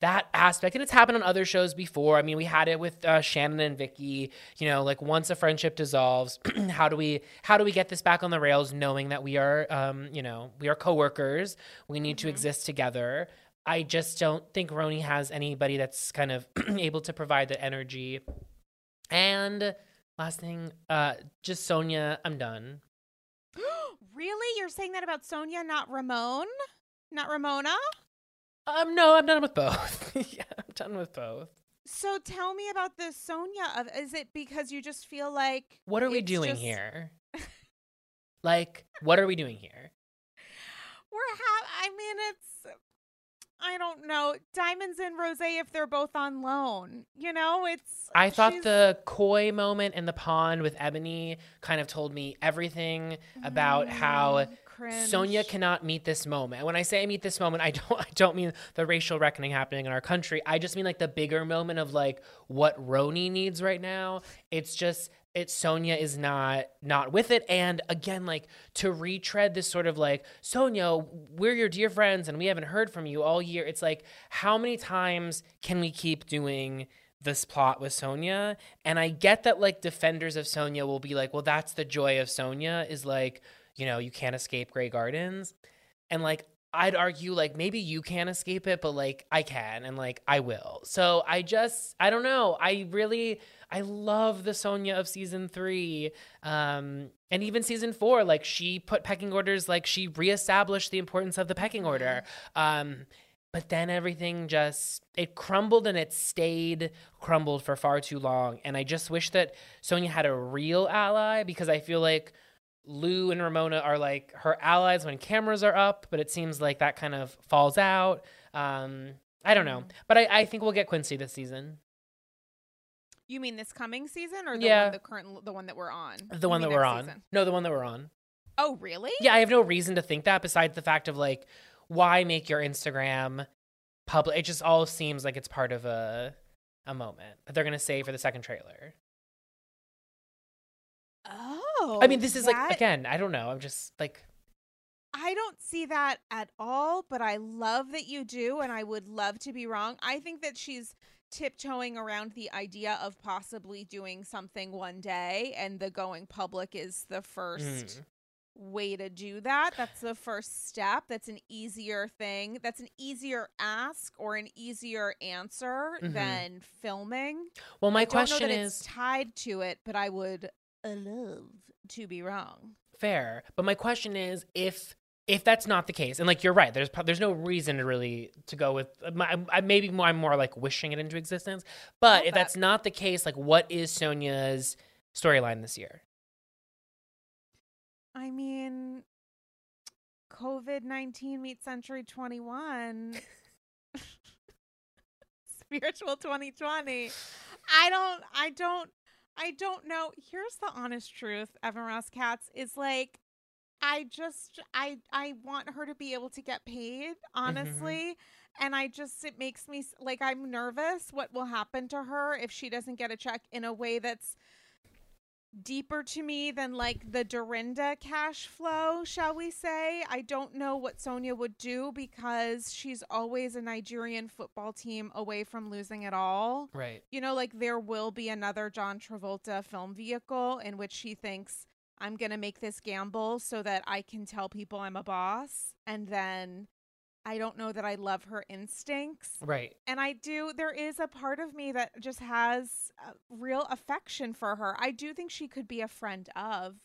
that aspect. And it's happened on other shows before. I mean, we had it with uh, Shannon and Vicki, you know, like once a friendship dissolves, how do we how do we get this back on the rails knowing that we are um, you know, we are coworkers. We need to exist together. I just don't think RHONY has anybody that's kind of able to provide the energy. And last thing, uh, just Sonja, I'm done. really? You're saying that about Sonja, not Ramon? Not Ramona? Um, no, I'm done with both. yeah, I'm done with both. So tell me about the Sonja of is it because you just feel like What are we doing just- here? like, what are we doing here? We're ha I mean it's I don't know. Diamonds and Rose if they're both on loan. You know, it's I thought she's- the coy moment in the pond with Eboni kind of told me everything about how Mm, cringe. Sonja cannot meet this moment. When I say I meet this moment, I don't I don't mean the racial reckoning happening in our country. I just mean like the bigger moment of like what RHONY needs right now. It's just it's Sonja is not not with it and again like to retread this sort of like Sonja, we're your dear friends and we haven't heard from you all year. It's like how many times can we keep doing this plot with Sonja? And I get that like defenders of Sonja will be like, well, that's the joy of Sonja is like, you know, you can't escape Grey Gardens. And like, I'd argue like maybe you can't escape it, but like I can and like I will. So I just, I don't know. I really, I love the Sonja of season three. Um, and even season four, like she put pecking orders, like she reestablished the importance of the pecking order. Um, but then everything just it crumbled and it stayed crumbled for far too long and i just wish that sonja had a real ally because i feel like lou and ramona are like her allies when cameras are up but it seems like that kind of falls out um i don't know but i, I think we'll get quincy this season You mean this coming season or the Yeah. one the current the one that we're on? the one that we're on season? no the one that we're on Oh, really? yeah i have no reason to think that besides the fact of like why make your instagram public it just all seems like it's part of a a moment that they're gonna say for the second trailer Oh. I mean, this is like again. I don't know. I'm just like I don't see that at all, but I love that you do, and I would love to be wrong. I think that she's tiptoeing around the idea of possibly doing something one day, and the going public is the first mm. way to do that. That's the first step. That's an easier thing. That's an easier ask or an easier answer Mhm. than filming. well. My I don't know question that is it's tied to it, but I would uh, love to be wrong. fair, but my question is if if that's not the case, and like you're right, there's there's no reason to really to go with. Uh, my, I, maybe more, I'm more like wishing it into existence, but if that. that's not the case, like what is Sonja's storyline this year? I mean, COVID 19 meets Century 21. Spiritual 2020. I don't, I don't, I don't know. Here's the honest truth, Evan Ross Katz is like, I just, I, I want her to be able to get paid, mm-hmm. honestly. And I just, it makes me like, I'm nervous what will happen to her if she doesn't get a check in a way that's deeper to me than like the Dorinda cash flow, shall we say. I don't know what Sonja would do because she's always a Nigerian football team away from losing it all. Right. You know, like there will be another John Travolta film vehicle in which she thinks I'm going to make this gamble so that I can tell people I'm a boss. And then I don't know that I love her instincts. Right. And I do, there is a part of me that just has real affection for her. I do think she could be a friend of.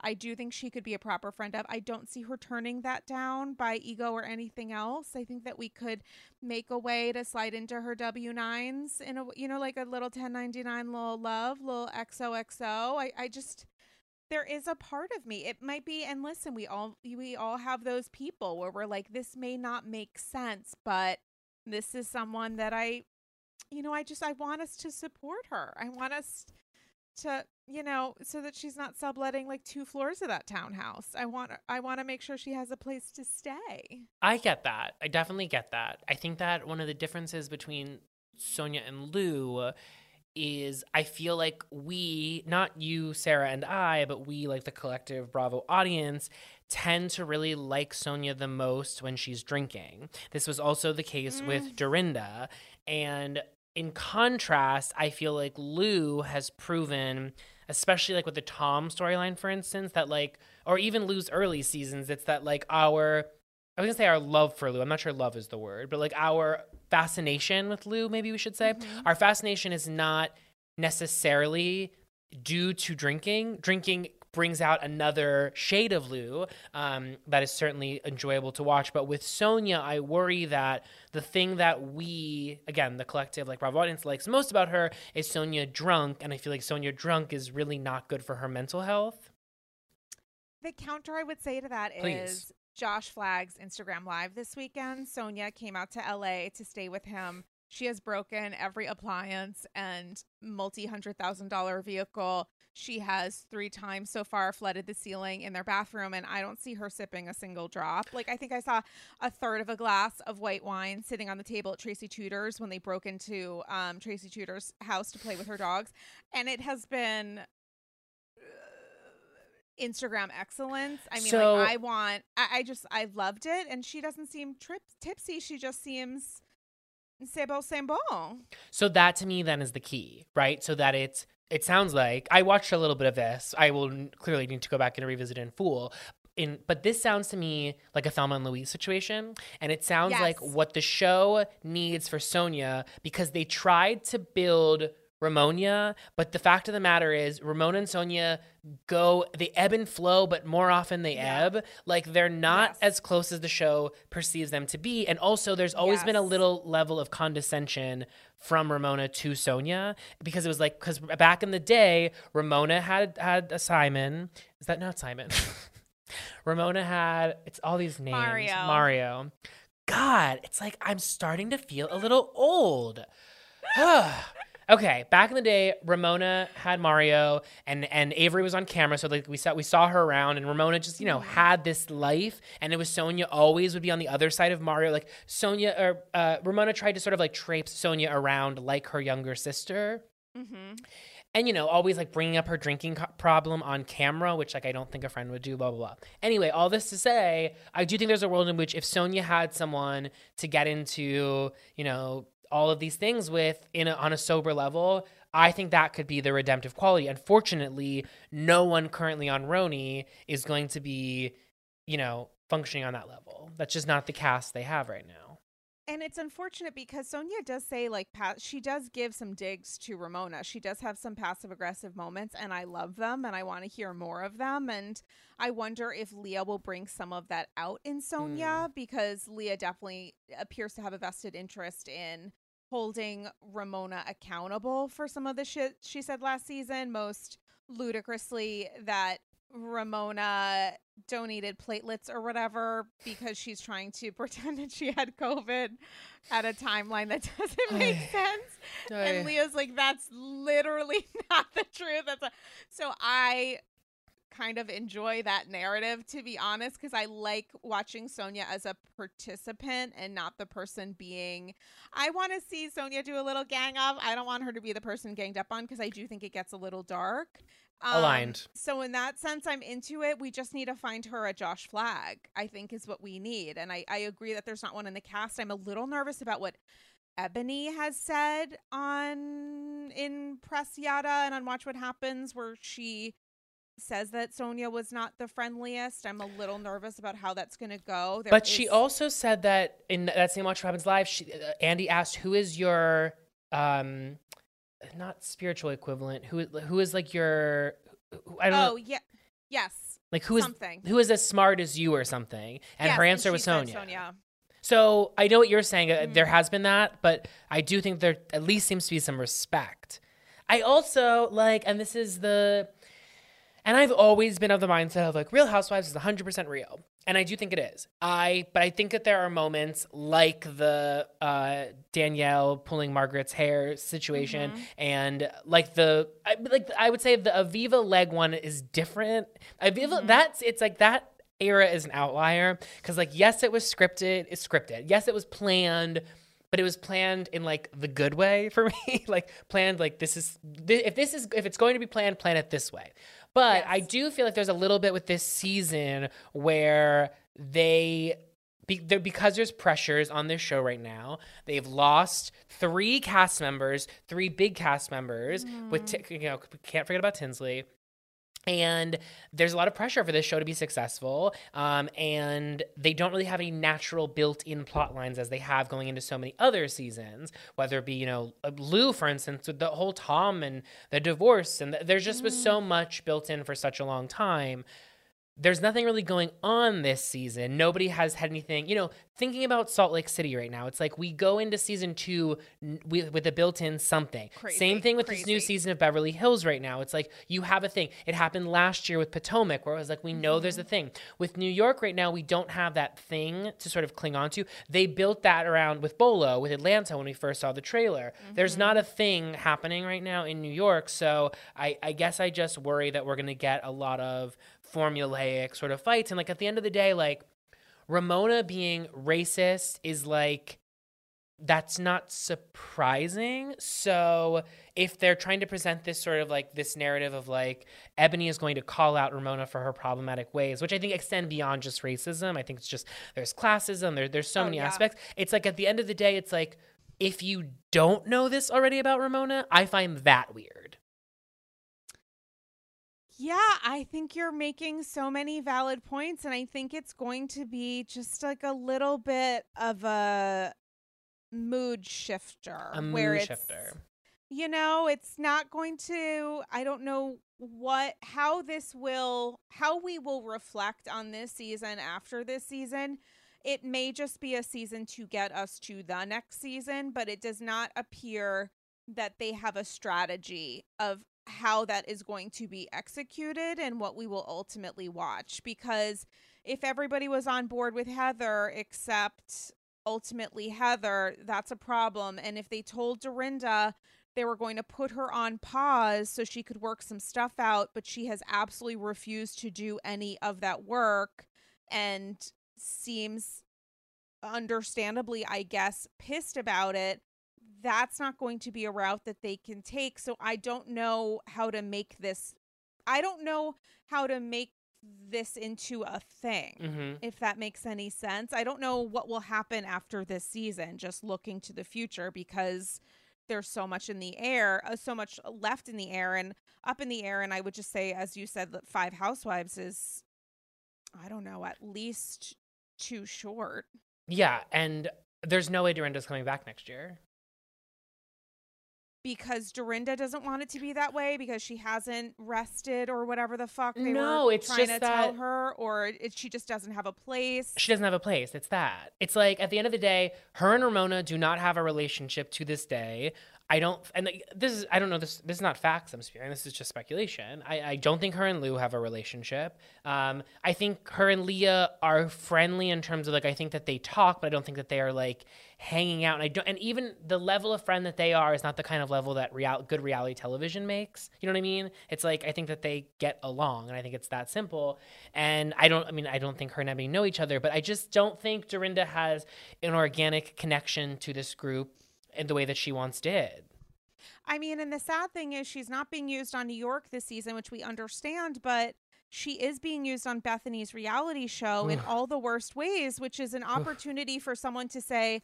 I do think she could be a proper friend of. I don't see her turning that down by ego or anything else. I think that we could make a way to slide into her W nines in a you know like a little 1099 little love, little XOXO. I I just there is a part of me it might be and listen we all we all have those people where we're like this may not make sense but this is someone that i you know i just i want us to support her i want us to you know so that she's not subletting like two floors of that townhouse i want i want to make sure she has a place to stay I get that. I definitely get that. I think that one of the differences between Sonja and Lou is I feel like we, not you, Sarah, and I, but we, like the collective Bravo audience, tend to really like Sonja the most when she's drinking. This was also the case with mm. Dorinda. And in contrast, I feel like Lou has proven, especially like with the Tom storyline, for instance, that like, or even Lou's early seasons, it's that like our I was gonna say our love for Lou. I'm not sure love is the word, but like our fascination with Lou, maybe we should say. Our fascination is not necessarily due to drinking. Drinking brings out another shade of Lou um, that is certainly enjoyable to watch. But with Sonja, I worry that the thing that we, again, the collective, like Bravo audience, likes most about her is Sonja drunk. And I feel like Sonja drunk is really not good for her mental health. The counter I would say to that is Please. Josh Flagg's Instagram Live this weekend. Sonja came out to LA to stay with him. She has broken every appliance and multi hundred thousand dollar vehicle. She has three times so far flooded the ceiling in their bathroom, and I don't see her sipping a single drop. Like, I think I saw a third of a glass of white wine sitting on the table at Tracy Tutor's when they broke into um, Tracy Tutor's house to play with her dogs. And it has been Instagram excellence. I mean, So- like I want. I, I just I loved it, and she doesn't seem trip tipsy. She just seems c'est c'est bon. So that to me then is the key, right? So that it's it sounds like I watched a little bit of this. I will clearly need to go back and revisit it in full. In but this sounds to me like a Thelma and Louise situation, and it sounds like what the show needs for Sonia because they tried to build Ramonia, but the fact of the matter is Ramona and Sonja go they ebb and flow, but more often they Yeah. ebb. Like they're not Yes. as close as the show perceives them to be, and also there's always been a little level of condescension from Ramona to Sonja because it was like because back in the day Ramona had had a Simon. Is that not Simon? Ramona had it's all these names. Mario. Mario. God, it's like I'm starting to feel a little old. okay, back in the day, Ramona had Mario, and and Avery was on camera, so like we saw we saw her around, and Ramona just you know had this life, and it was Sonja always would be on the other side of Mario. Like Sonja or uh, Ramona tried to sort of like traipse Sonja around like her younger sister. Mm-hmm. And you know, always like bringing up her drinking co- problem on camera, which like I don't think a friend would do. Blah blah blah. Anyway, all this to say, I do think there's a world in which if Sonja had someone to get into, you know, all of these things with in a, on a sober level, I think that could be the redemptive quality. Unfortunately, no one currently on RHONY is going to be, you know, functioning on that level. That's just not the cast they have right now. And it's unfortunate because Sonja does say like she does give some digs to Ramona. She does have some passive aggressive moments, and I love them, and I want to hear more of them. And I wonder if Leah will bring some of that out in Sonja hmm. because Leah definitely appears to have a vested interest in holding Ramona accountable for some of the shit she said last season. Most ludicrously, that Ramona donated platelets or whatever because she's trying to pretend that she had COVID at a timeline that doesn't make sense. And Leah's like, that's literally not the truth. That's a-" so I kind of enjoy that narrative, to be honest, because I like watching Sonja as a participant and not the person being. I want to see Sonja do a little gang up. I don't want her to be the person ganged up on because I do think it gets a little dark. Um, Aligned. So in that sense, I'm into it. We just need to find her a Josh Flagg. I think is what we need, and I I agree that there's not one in the cast. I'm a little nervous about what Eboni has said on in Press Yada and on Watch What Happens, where she says that Sonja was not the friendliest. I'm a little nervous about how that's going to go. There but she also said that in that same Watch What Happens Live, she, uh, Andy asked, "Who is your um, not spiritual equivalent? Who who is like your who- I don't Oh know, yeah, yes, like who is something. who is as smart as you or something?" And Yes, her answer she was Sonja. Sonja. So I know what you're saying. Mm. There has been that, but I do think there at least seems to be some respect. I also like, and this is the, and I've always been of the mindset of like Real Housewives is 100% real, and I do think it is. I, but I think that there are moments like the uh, Danielle pulling Margaret's hair situation, Mm-hmm. and like the, I, like I would say the Aviva leg one is different. Aviva, Mm-hmm. that's it's like that era is an outlier because like yes it was scripted it's scripted yes it was planned but it was planned in like the good way for me like planned like this is thi- if this is if it's going to be planned plan it this way but i do feel like there's a little bit with this season where they be, because there's pressures on this show right now they've lost three cast members three big cast members with mm-hmm. Ti- you know can't forget about tinsley and there's a lot of pressure for this show to be successful um, and they don't really have any natural built-in plot lines as they have going into so many other seasons whether it be you know uh, lou for instance with the whole tom and the divorce and th- there's just was so much built in for such a long time there's nothing really going on this season. Nobody has had anything, you know, thinking about Salt Lake City right now. It's like we go into season two with, with a built in something. Crazy, Same thing with this new season of Beverly Hills right now. It's like you have a thing. It happened last year with Potomac, where it was like, we know there's a Mm-hmm. thing. With New York right now, we don't have that thing to sort of cling on to. They built that around with Bolo, with Atlanta when we first saw the trailer. There's Mm-hmm. not a thing happening right now in New York. So I, I guess I just worry that we're going to get a lot of formulaic sort of fights. And like at the end of the day, like Ramona being racist is like that's not surprising. So if they're trying to present this sort of like this narrative of like Eboni is going to call out Ramona for her problematic ways, which I think extend beyond just racism. I think it's just there's classism, there, there's so Oh, many yeah. aspects. It's like at the end of the day, it's like if you don't know this already about Ramona, I find that weird. Yeah, I think you're making so many valid points, and I think it's going to be just like a little bit of a mood shifter. A mood shifter. You know, it's not going to. I don't know what, how this will, how we will reflect on this season after this season. It may just be a season to get us to the next season, but it does not appear that they have a strategy of how that is going to be executed and what we will ultimately watch. Because if everybody was on board with Heather, except ultimately Heather, that's a problem. And if they told Dorinda they were going to put her on pause so she could work some stuff out, but she has absolutely refused to do any of that work and seems understandably, I guess, pissed about it that's not going to be a route that they can take. So I don't know how to make this I don't know how to make this into a thing. hmm If that makes any sense. I don't know what will happen after this season just looking to the future because there's so much in the air, uh, so much left in the air and up in the air and I would just say as you said that 5 housewives is I don't know, at least too short. Yeah, and there's no way Dorinda's coming back next year. Because Dorinda doesn't want it to be that way because she hasn't rested or whatever the fuck they No, were it's trying just to tell that- her, or it, she just doesn't have a place. She doesn't have a place. It's that. It's like at the end of the day, her and Ramona do not have a relationship to this day. I don't, and this is, I don't know, this, this is not facts I'm spewing. This is just speculation. I, I don't think her and Lou have a relationship. Um, I think her and Leah are friendly in terms of like, I think that they talk, but I don't think that they are like hanging out. And I don't, and even the level of friend that they are is not the kind of level that real, good reality television makes. You know what I mean? It's like, I think that they get along and I think it's that simple. And I don't, I mean, I don't think her and Emmy know each other, but I just don't think Dorinda has an organic connection to this group in the way that she once did. I mean, and the sad thing is she's not being used on New York this season, which we understand, but she is being used on Bethenny's reality show in all the worst ways, which is an opportunity for someone to say,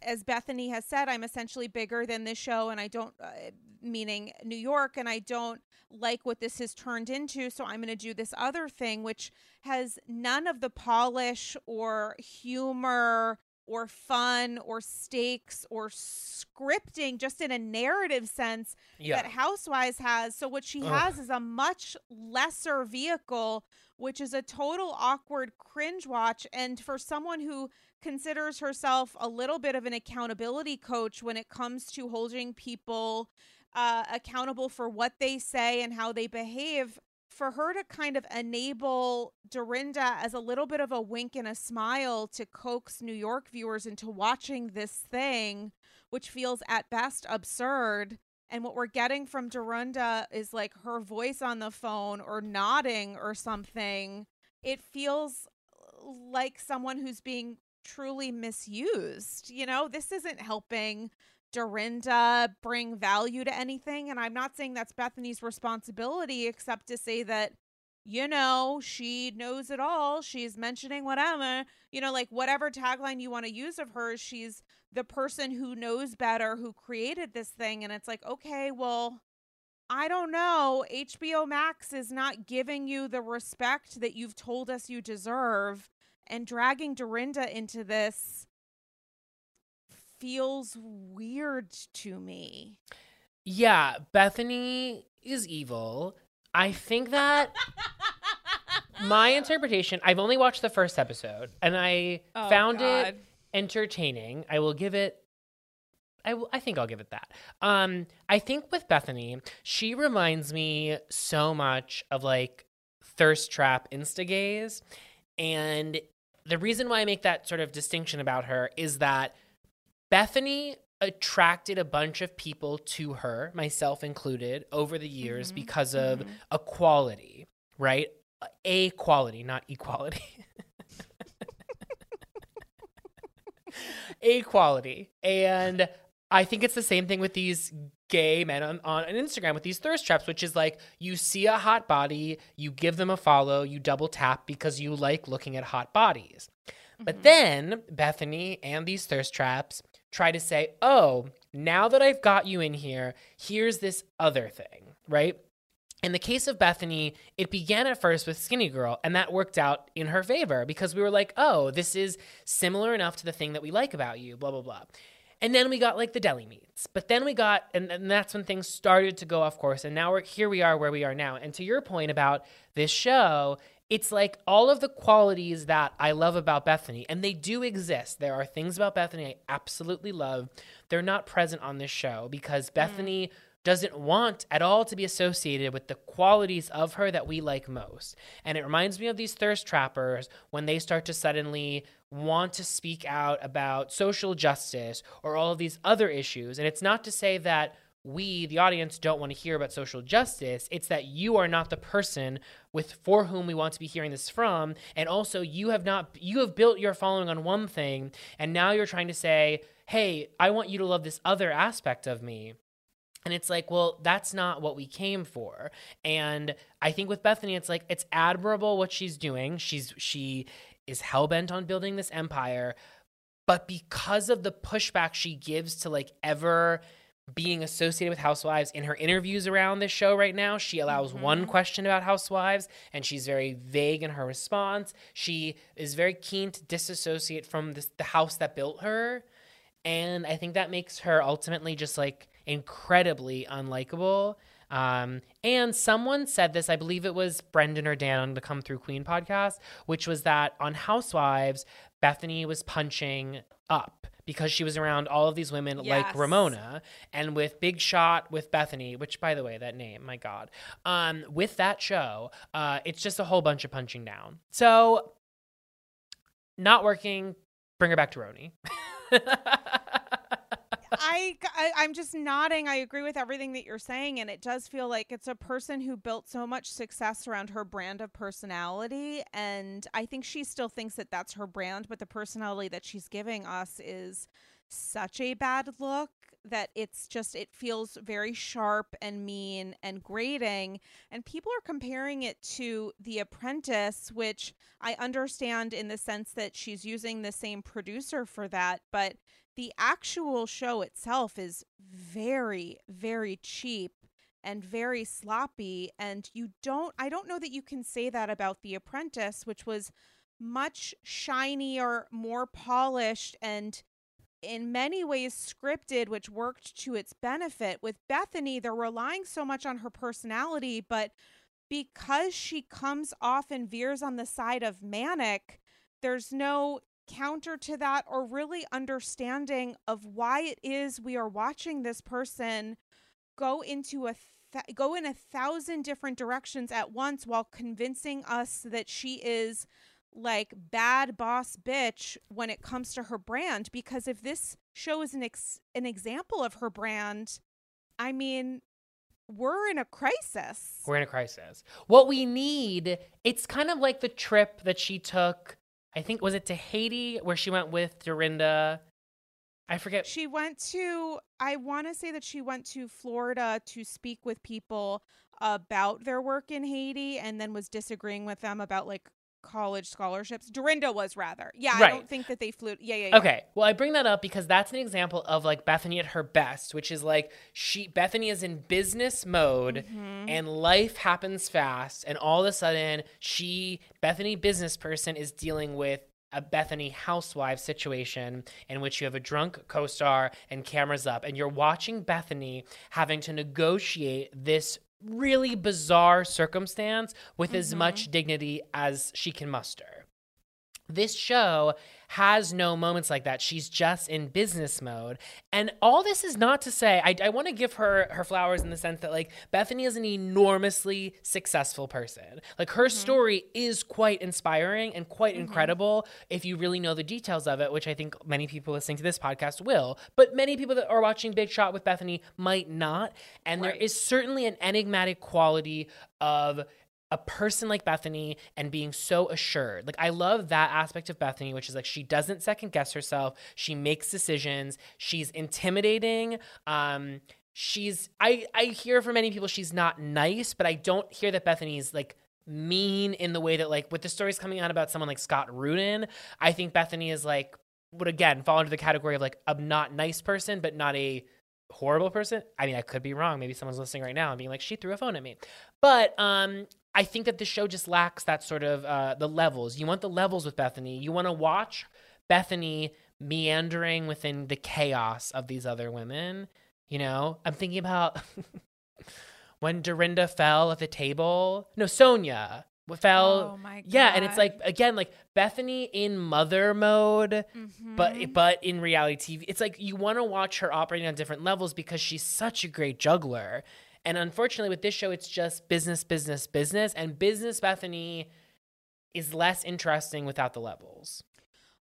as Bethenny has said, I'm essentially bigger than this show, and I don't, uh, meaning New York, and I don't like what this has turned into, so I'm going to do this other thing, which has none of the polish or humor or fun or stakes or scripting just in a narrative sense Yeah. that Housewives has. So what she Ugh. has is a much lesser vehicle, which is a total awkward cringe watch. And for someone who considers herself a little bit of an accountability coach when it comes to holding people uh, accountable for what they say and how they behave, for her to kind of enable Dorinda as a little bit of a wink and a smile to coax New York viewers into watching this thing, which feels at best absurd. And what we're getting from Dorinda is like her voice on the phone or nodding or something. It feels like someone who's being truly misused. You know, this isn't helping Dorinda bring value to anything. And I'm not saying that's Bethenny's responsibility, except to say that, you know, she knows it all. She's mentioning whatever, you know, like whatever tagline you want to use of her, she's the person who knows better, who created this thing. And it's like, okay, well, I don't know. HBO Max is not giving you the respect that you've told us you deserve. And dragging Dorinda into this feels weird to me. Yeah, Bethenny is evil. I think that my interpretation, I've only watched the first episode and I Oh, found God. it entertaining. I will give it I, will- I think I'll give it that. Um, I think with Bethenny, she reminds me so much of like thirst trap instagaze, and the reason why I make that sort of distinction about her is that Bethenny attracted a bunch of people to her, myself included, over the years Mhm, because of mhm. equality, right? A quality, not equality. Equality. And I think it's the same thing with these gay men on, on Instagram with these thirst traps, which is like you see a hot body, you give them a follow, you double tap because you like looking at hot bodies. But then Bethenny and these thirst traps try to say, oh, now that I've got you in here, here's this other thing, right? In the case of Bethenny, it began at first with Skinnygirl, and that worked out in her favor because we were like, oh, this is similar enough to the thing that we like about you, blah, blah, blah. And then we got like the deli meats. But then we got, and, and that's when things started to go off course. And now we're here we are where we are now. And to your point about this show, it's like all of the qualities that I love about Bethenny, and they do exist. There are things about Bethenny I absolutely love. They're not present on this show because mm. Bethenny doesn't want at all to be associated with the qualities of her that we like most. And it reminds me of these thirst trappers when they start to suddenly want to speak out about social justice or all of these other issues. And it's not to say that we, the audience, don't want to hear about social justice. It's that you are not the person with for whom we want to be hearing this from. And also you have not you have built your following on one thing and now you're trying to say, "Hey, I want you to love this other aspect of me." And it's like, well, that's not what we came for. And I think with Bethenny, it's like it's admirable what she's doing. She's she is hell bent on building this empire, but because of the pushback she gives to like ever being associated with housewives in her interviews around this show right now, she allows one question about housewives and she's very vague in her response. She is very keen to disassociate from this, the house that built her. And I think that makes her ultimately just like incredibly unlikable. Um, and someone said this, I believe it was Brendan or Dan on the Come Through Queen podcast, which was that on Housewives, Bethenny was punching up because she was around all of these women like Ramona and with Big Shot with Bethenny, which by the way, that name, my God. Um, with that show, uh, it's just a whole bunch of punching down. So not working, bring her back to RHONY. I, I I'm just nodding. I agree with everything that you're saying, and it does feel like it's a person who built so much success around her brand of personality, and I think she still thinks that that's her brand, but the personality that she's giving us is such a bad look that it's just it feels very sharp and mean and grating and people are comparing it to the apprentice which i understand in the sense that she's using the same producer for that but the actual show itself is very very cheap and very sloppy and you don't i don't know that you can say that about the apprentice which was much shinier more polished and in many ways scripted which worked to its benefit. With bethenny they're relying so much on her personality but because she comes off and veers on the side of manic there's no counter to that or really understanding of why it is we are watching this person go into a th- go in a thousand different directions at once while convincing us that she is like bad boss bitch when it comes to her brand because if this show is an ex- an example of her brand i mean we're in a crisis We're in a crisis. What we need, it's kind of like the trip that she took. I think was it to Haiti where she went with Dorinda. I forget. She went to, I want to say that she went to Florida to speak with people about their work in Haiti and then was disagreeing with them about like college scholarships. Dorinda was rather. Yeah, I don't think that they flew. Yeah, yeah, yeah. Okay, well, I bring that up because that's an example of like Bethenny at her best, which is like she Bethenny is in business mode Mm-hmm. and life happens fast, and all of a sudden she Bethenny business person is dealing with a Bethenny housewife situation in which you have a drunk co-star and cameras up, and you're watching Bethenny having to negotiate this really bizarre circumstance with as mm-hmm. much dignity as she can muster this show has no moments like that. She's just in business mode. And all this is not to say, I, I want to give her her flowers in the sense that, like, Bethenny is an enormously successful person. Like, her mm-hmm. story is quite inspiring and quite mm-hmm. incredible if you really know the details of it, which I think many people listening to this podcast will. But many people that are watching Big Shot with Bethenny might not. And there is certainly an enigmatic quality of a person like Bethenny and being so assured. Like I love that aspect of Bethenny, which is like she doesn't second guess herself. She makes decisions. She's intimidating. Um, she's I I hear from many people she's not nice, but I don't hear that Bethenny's like mean in the way that like with the stories coming out about someone like Scott Rudin, I think Bethenny is like would again fall into the category of like a not nice person, but not a horrible person. I mean, I could be wrong. Maybe someone's listening right now and being like, she threw a phone at me. But um, I think that the show just lacks that sort of uh, the levels. You want the levels with Bethenny. You want to watch Bethenny meandering within the chaos of these other women. You know, I'm thinking about when Dorinda fell at the table. No, Sonja fell. Oh my god. Yeah, and it's like again, like Bethenny in mother mode, Mm-hmm. but but in reality TV, it's like you want to watch her operating on different levels because she's such a great juggler. And unfortunately, with this show, it's just business, business, business, and business Bethenny is less interesting without the levels.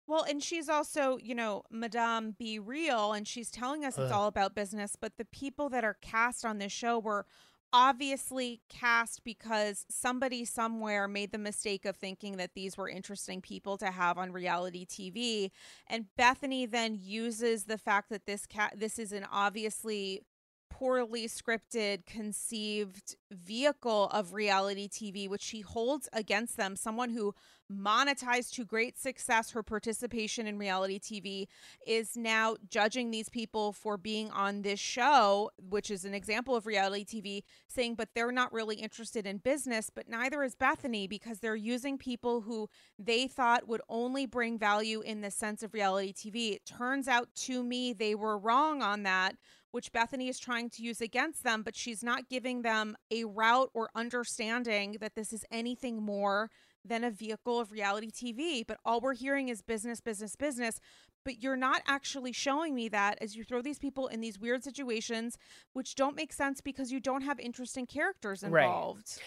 Well, and she's also, you know, Madame Be Real, and she's telling us it's all about business, but the people that are cast on this show were obviously cast because somebody somewhere made the mistake of thinking that these were interesting people to have on reality TV. And Bethenny then uses the fact that this cat this is an obviously poorly scripted, conceived vehicle of reality TV, which she holds against them. Someone who monetized to great success her participation in reality TV is now judging these people for being on this show, which is an example of reality TV, saying, but they're not really interested in business. But neither is Bethenny because they're using people who they thought would only bring value in the sense of reality TV. It turns out to me they were wrong on that which Bethenny is trying to use against them, but she's not giving them a route or understanding that this is anything more than a vehicle of reality TV. But all we're hearing is business, business, business. but you're not actually showing me that as you throw these people in these weird situations which don't make sense because you don't have interesting characters Right.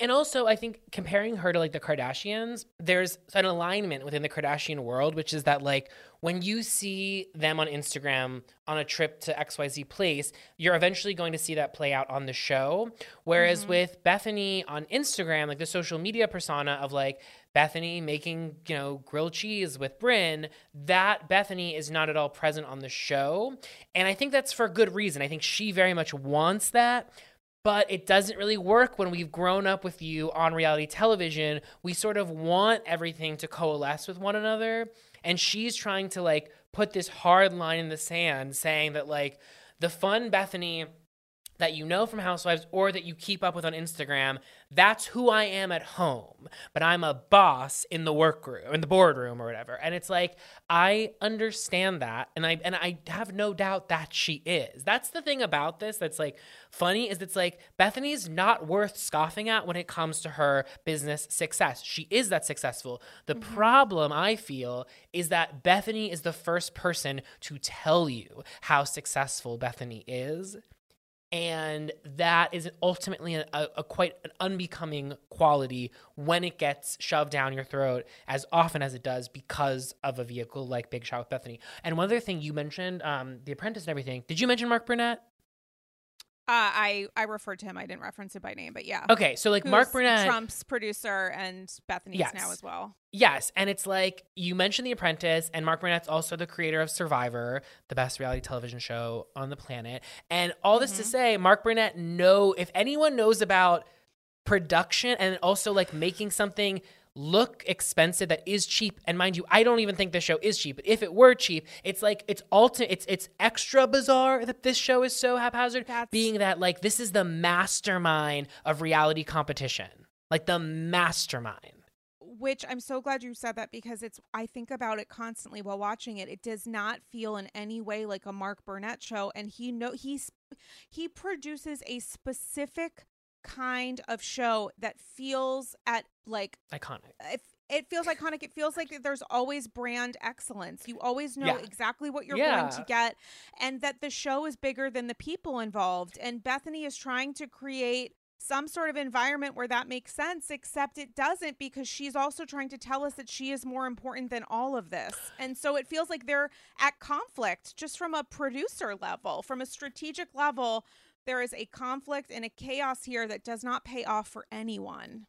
And also, I think comparing her to like the Kardashians, there's an alignment within the Kardashian world, which is that like when you see them on Instagram on a trip to XYZ place, you're eventually going to see that play out on the show. Whereas mm-hmm. with Bethenny on Instagram, like the social media persona of like Bethenny making, you know, grilled cheese with Bryn, that Bethenny is not at all present on the show. And I think that's for good reason. I think she very much wants that but it doesn't really work when we've grown up with you on reality television. We sort of want everything to coalesce with one another. And she's trying to like put this hard line in the sand saying that like the fun Bethenny that you know from Housewives or that you keep up with on Instagram, that's who I am at home. But I'm a boss in the workroom, in the boardroom or whatever. And it's like I understand that and I and I have no doubt that she is. That's the thing about this that's like funny is it's like Bethenny's not worth scoffing at when it comes to her business success. She is that successful. The mm-hmm. problem I feel is that Bethenny is the first person to tell you how successful Bethenny is and that is ultimately a, a, quite an unbecoming quality when it gets shoved down your throat as often as it does because of a vehicle like Big Shot with Bethenny. And one other thing you mentioned, um, The Apprentice and everything. Did you mention Mark Burnett? Uh, I I referred to him. I didn't reference it by name, but yeah. Okay, so like Mark Who's Burnett. Trump's producer, and Bethenny's Yes. now as well. Yes, and it's like you mentioned The Apprentice, and Mark Burnett's also the creator of Survivor, the best reality television show on the planet. And all this to say, Mark Burnett know if anyone knows about production and also like making something look expensive that is cheap. And mind you i don't even think this show is cheap but if it were cheap it's like it's ulti- it's it's extra bizarre that this show is so haphazard That's- being that like this is the mastermind of reality competition. Like the mastermind. Which I'm so glad you said that because it's I think about it constantly while watching it. It does not feel in any way like a Mark Burnett show, and he know he's he produces a specific kind of show that feels at like iconic it, it feels iconic. It feels like there's always brand excellence. You always know Yeah. exactly what you're going to get, and that the show is bigger than the people involved. And Bethenny is trying to create some sort of environment where that makes sense, except it doesn't because she's also trying to tell us that she is more important than all of this. And so it feels like they're at conflict just from a producer level, from a strategic level. There is a conflict and a chaos here that does not pay off for anyone.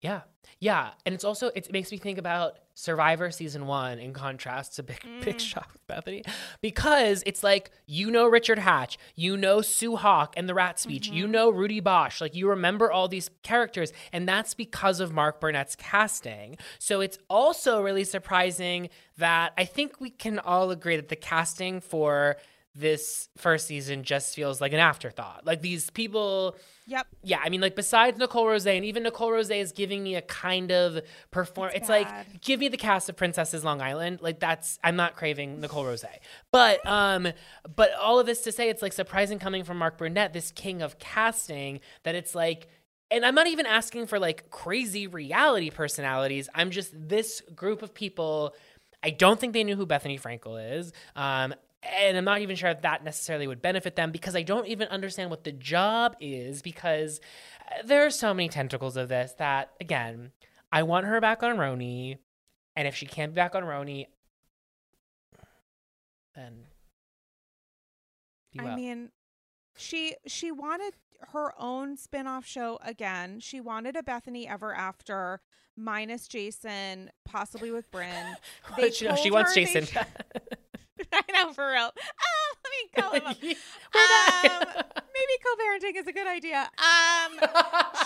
Yeah. Yeah. And it's also, it makes me think about Survivor season one in contrast to Big, Big mm. Shot with Bethenny because it's like, you know, Richard Hatch, you know, Sue Hawk and the rat speech, you mm-hmm. know, Rudy Boesch. Like, you remember all these characters. And that's because of Mark Burnett's casting. So it's also really surprising that I think we can all agree that the casting for this first season just feels like an afterthought. Like, these people Yep. yeah, I mean, like besides Nicole Rose, and even Nicole Rose is giving me a kind of perform. It's, It's like give me the cast of Princesses Long Island. Like that's I'm not craving Nicole Rose, but um, but all of this to say, it's like surprising coming from Mark Burnett, this king of casting, that it's like. And I'm not even asking for like crazy reality personalities. I'm just this group of people. I don't think they knew who Bethenny Frankel is. Um, and I'm not even sure if that necessarily would benefit them because I don't even understand what the job is because uh, there are so many tentacles of this that again, I want her back on RHONY, and if she can't be back on RHONY, then I mean, she she wanted her own spin-off show again. She wanted a Bethenny Ever After minus Jason, possibly with Bryn. They she, no, she wants Jason. I know for real. Ah, let me call him up. Um, maybe co-parenting is a good idea. Um,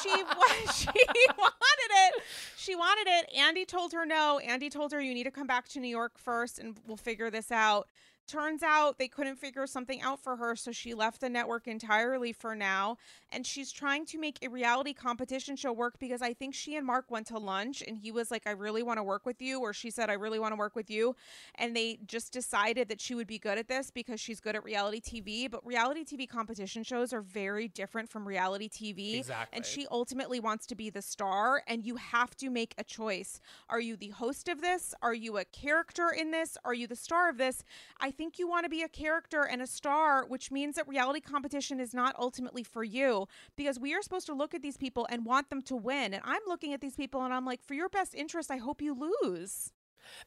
she she wanted it. She wanted it. Andy told her no. Andy told her you need to come back to New York first, and we'll figure this out. Turns out they couldn't figure something out for her, so she left the network entirely for now. And she's trying to make a reality competition show work because I think she and Mark went to lunch and he was like, I really want to work with you, or she said, I really want to work with you. And they just decided that she would be good at this because she's good at reality TV. But reality TV competition shows are very different from reality TV. Exactly. And she ultimately wants to be the star, and you have to make a choice. Are you the host of this? Are you a character in this? Are you the star of this? I think you want to be a character and a star, which means that reality competition is not ultimately for you because we are supposed to look at these people and want them to win. And I'm looking at these people and I'm like, for your best interest, I hope you lose.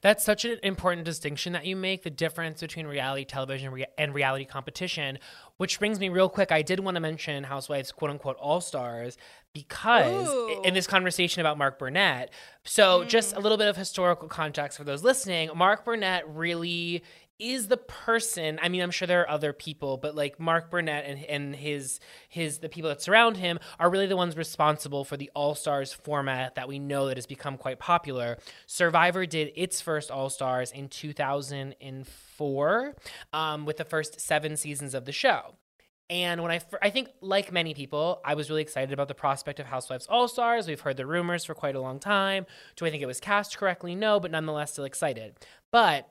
That's such an important distinction that you make the difference between reality television and reality competition, which brings me real quick. I did want to mention Housewives, quote unquote, all stars, because Ooh. in this conversation about Mark Burnett. So, just a mm-hmm. little bit of historical context for those listening Mark Burnett really is the person i mean i'm sure there are other people but like mark burnett and, and his his the people that surround him are really the ones responsible for the all stars format that we know that has become quite popular survivor did its first all stars in 2004 um, with the first seven seasons of the show and when I, I think, like many people, I was really excited about the prospect of Housewives All Stars. We've heard the rumors for quite a long time. Do I think it was cast correctly? No, but nonetheless, still excited. But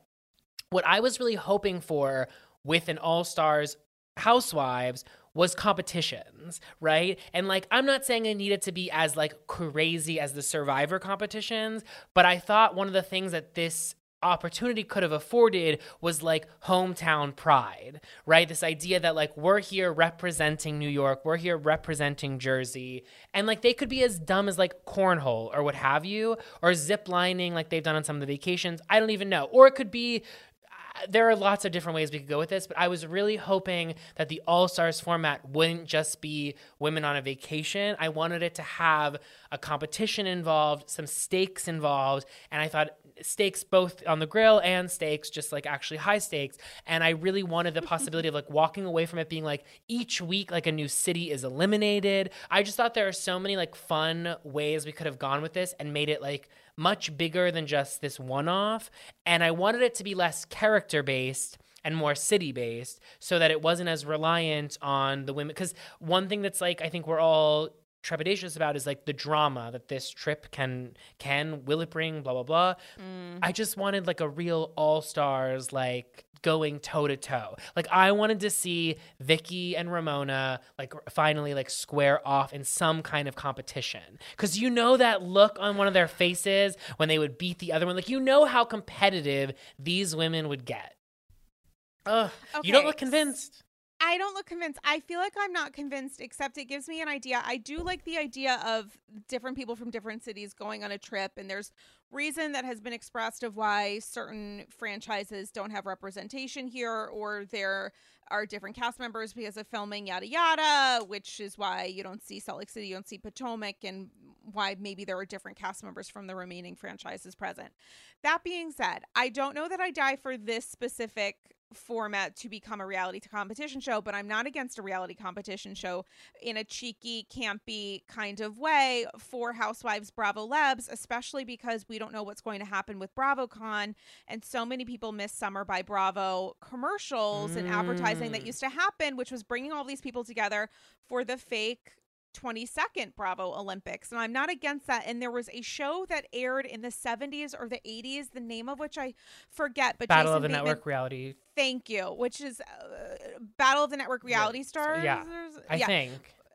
what I was really hoping for with an All Stars Housewives was competitions, right? And like I'm not saying it needed to be as like crazy as the Survivor competitions, but I thought one of the things that this opportunity could have afforded was like hometown pride, right? This idea that like we're here representing New York, we're here representing Jersey, and like they could be as dumb as like cornhole or what have you, or zip lining like they've done on some of the vacations. I don't even know. Or it could be there are lots of different ways we could go with this, but I was really hoping that the All Stars format wouldn't just be women on a vacation. I wanted it to have a competition involved, some stakes involved, and I thought stakes both on the grill and stakes just like actually high stakes and i really wanted the possibility of like walking away from it being like each week like a new city is eliminated i just thought there are so many like fun ways we could have gone with this and made it like much bigger than just this one off. And I wanted it to be less character based and more city based so that it wasn't as reliant on the women. Because one thing that's like, I think we're all trepidatious about is like the drama that this trip can can will it bring blah blah blah mm. i just wanted like a real all-stars like going toe to toe like i wanted to see Vicki and ramona like finally like square off in some kind of competition. Because you know that look on one of their faces when they would beat the other one? Like you know how competitive these women would get. Ugh, you don't look convinced I don't look convinced. I feel like I'm not convinced, except it gives me an idea. I do like the idea of different people from different cities going on a trip, and there's reason that has been expressed of why certain franchises don't have representation here, or there are different cast members because of filming, yada yada, which is why you don't see Salt Lake City, you don't see Potomac, and why maybe there are different cast members from the remaining franchises present. That being said, I don't know that I die for this specific format to become a reality competition show, but I'm not against a reality competition show in a cheeky, campy kind of way for Housewives Bravo Labs, especially because we don't know what's going to happen with BravoCon. And so many people miss Summer by Bravo commercials and advertising that Mm. used to happen, which was bringing all these people together for the fake 22nd Bravo Olympics. And I'm not against that. And there was a show that aired in the 70s or the 80s, the name of which I forget, but battle Jason of the Bateman- network reality Thank you. Which is uh, Battle of the Network Reality Stars. yeah, or- i yeah. think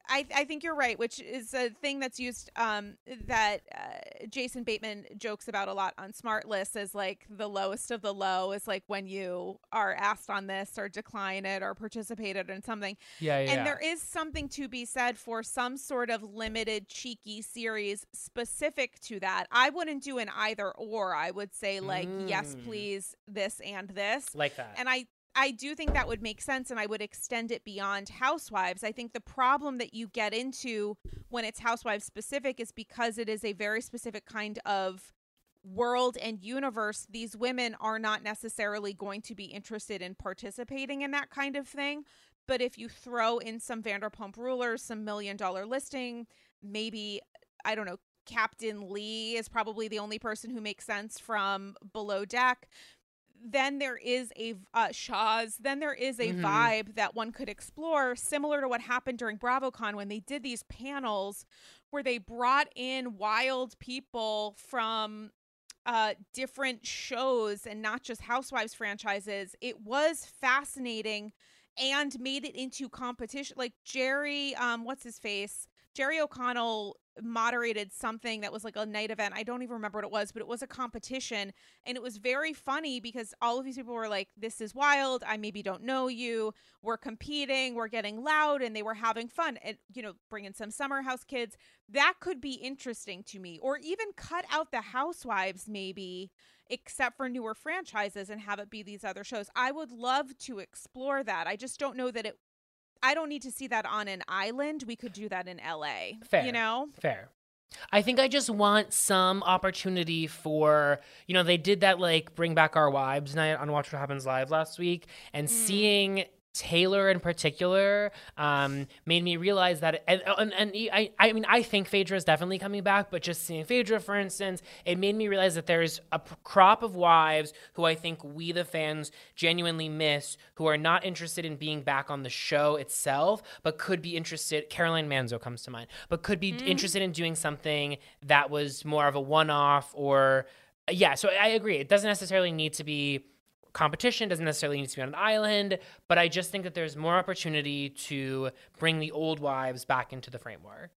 I, I think you're right, which is a thing that's used um, that uh, Jason Bateman jokes about a lot on SmartLess as like the lowest of the low is like when you are asked on this or decline it or participated in something. yeah yeah And there is something to be said for some sort of limited, cheeky series specific to that. I wouldn't do an either or. I would say, like, yes, Mm. please, this and this. like that And I I do think that would make sense and I would extend it beyond housewives. I think the problem that you get into when it's housewives specific is because it is a very specific kind of world and universe. These women are not necessarily going to be interested in participating in that kind of thing. But if you throw in some Vanderpump rulers, some million dollar listing, maybe I don't know, Captain Lee is probably the only person who makes sense from below deck then there is a uh, Shaw's. Then there is a Mhm. vibe that one could explore, similar to what happened during BravoCon when they did these panels where they brought in wild people from uh different shows and not just housewives franchises it was fascinating and made it into competition like jerry um what's his face jerry o'connell moderated something that was like a night event. I don't even remember what it was but it was a competition and it was very funny because all of these people were like this is wild. I maybe don't know you. We're competing. We're getting loud and they were having fun and you know bringing some summer house kids. That could be interesting to me or even cut out the housewives maybe except for newer franchises and have it be these other shows. I would love to explore that. I just don't know that it i don't need to see that on an island we could do that in la Fair. you know Fair. I think I just want some opportunity for, you know, they did that like bring back our wives night on Watch What Happens Live last week, and Mm. seeing Taylor in particular um, made me realize that, and, and, and I, I mean, I think Phaedra is definitely coming back, but just seeing Phaedra, for instance, it made me realize that there's a p- crop of wives who I think we, the fans, genuinely miss, who are not interested in being back on the show itself, but could be interested. Caroline Manzo comes to mind, but could be interested in doing something that was more of a one off or, yeah, so I agree. It doesn't necessarily need to be competition doesn't necessarily need to be on an island, but I just think that there's more opportunity to bring the old wives back into the framework.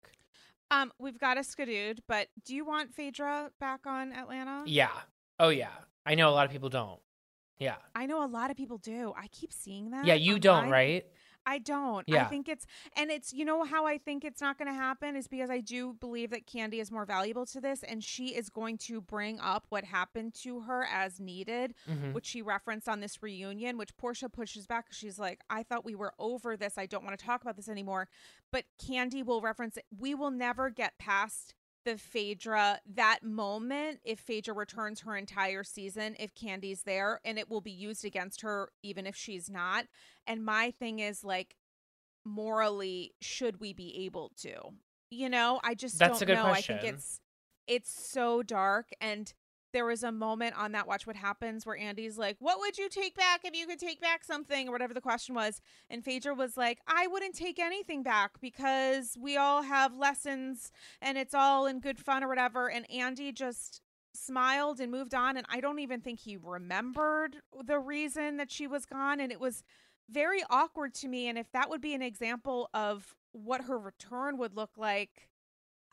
um we've got a skadooed but do you want phaedra back on atlanta Yeah. Oh yeah. I know a lot of people don't. Yeah. i know a lot of people do i keep seeing that Yeah, you don't, right? I don't. I think it's and it's you know how I think it's not going to happen is because I do believe that Kandi is more valuable to this and she is going to bring up what happened to her as needed, Mhm. which she referenced on this reunion, which Porsha pushes back. She's like, "I thought we were over this. I don't want to talk about this anymore." But Kandi will reference it. We will never get past the Phaedra that moment if Phaedra returns her entire season if Kandi's there and it will be used against her even if she's not. And my thing is like morally should we be able to? You know, I just That's don't a good know. I think it's it's so dark and there was a moment on that watch what happens where Andy's like, "What would you take back if you could take back something?" or whatever the question was, and Phaedra was like, "I wouldn't take anything back because we all have lessons and it's all in good fun or whatever." And Andy just smiled and moved on and I don't even think he remembered the reason that she was gone and it was very awkward to me and if that would be an example of what her return would look like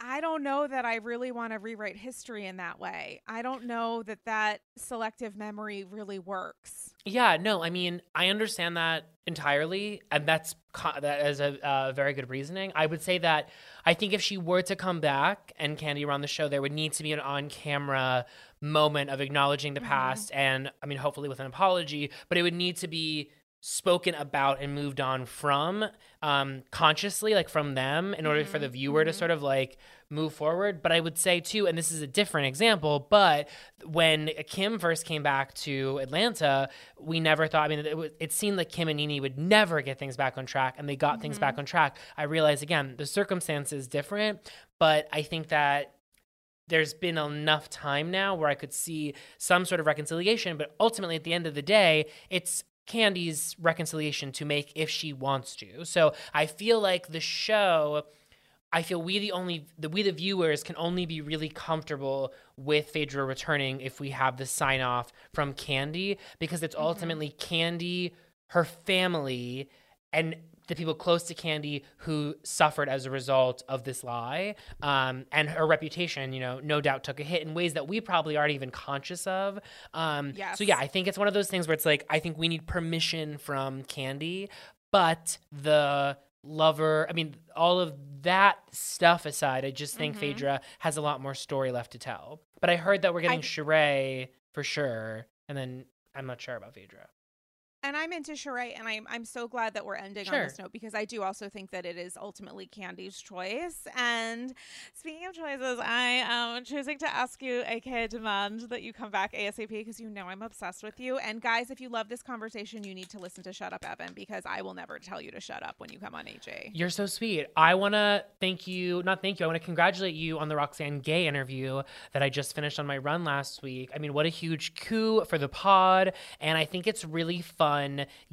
I don't know that I really want to rewrite history in that way. I don't know that that selective memory really works. Yeah, no, I mean, I understand that entirely, and that's that is a uh, very good reasoning. I would say that I think if she were to come back and Kandi were on the show, there would need to be an on-camera moment of acknowledging the Mhm. past, and I mean, hopefully with an apology, but it would need to be spoken about and moved on from um consciously like from them in order for the viewer to mhm. sort of like move forward. But i would say too and this is a different example but when kim first came back to atlanta we never thought i mean it, was- it seemed like kim and nene would never get things back on track and they got things back on track. I realize again the circumstances different but i think that there's been enough time now where I could see some sort of reconciliation, but ultimately at the end of the day, it's Kandi's reconciliation to make if she wants to. So I feel like the show I feel we the only the we the viewers can only be really comfortable with Phaedra returning if we have the sign off from Kandi because it's mm-hmm. ultimately Kandi, her family, and the people close to Kandi who suffered as a result of this lie. Um, and her reputation, you know, no doubt took a hit in ways that we probably aren't even conscious of. Um, So yeah, I think it's one of those things where it's like I think we need permission from Kandi, but the lover, I mean, all of that stuff aside, I just think Mhm. Phaedra has a lot more story left to tell. But I heard that we're getting I- Sheree for sure, and then I'm not sure about Phaedra. And I'm into Sheree, and I'm I'm so glad that we're ending on this note because I do also think that it is ultimately Kandi's choice. And speaking of choices, I am choosing to ask you, aka demand that you come back ASAP because you know I'm obsessed with you. And guys, if you love this conversation, you need to listen to Shut Up Evan because I will never tell you to shut up when you come on AJ. You're so sweet. I want to thank you, not thank you, I want to congratulate you on the Roxane Gay interview that I just finished on my run last week. I mean, what a huge coup for the pod. And I think it's really fun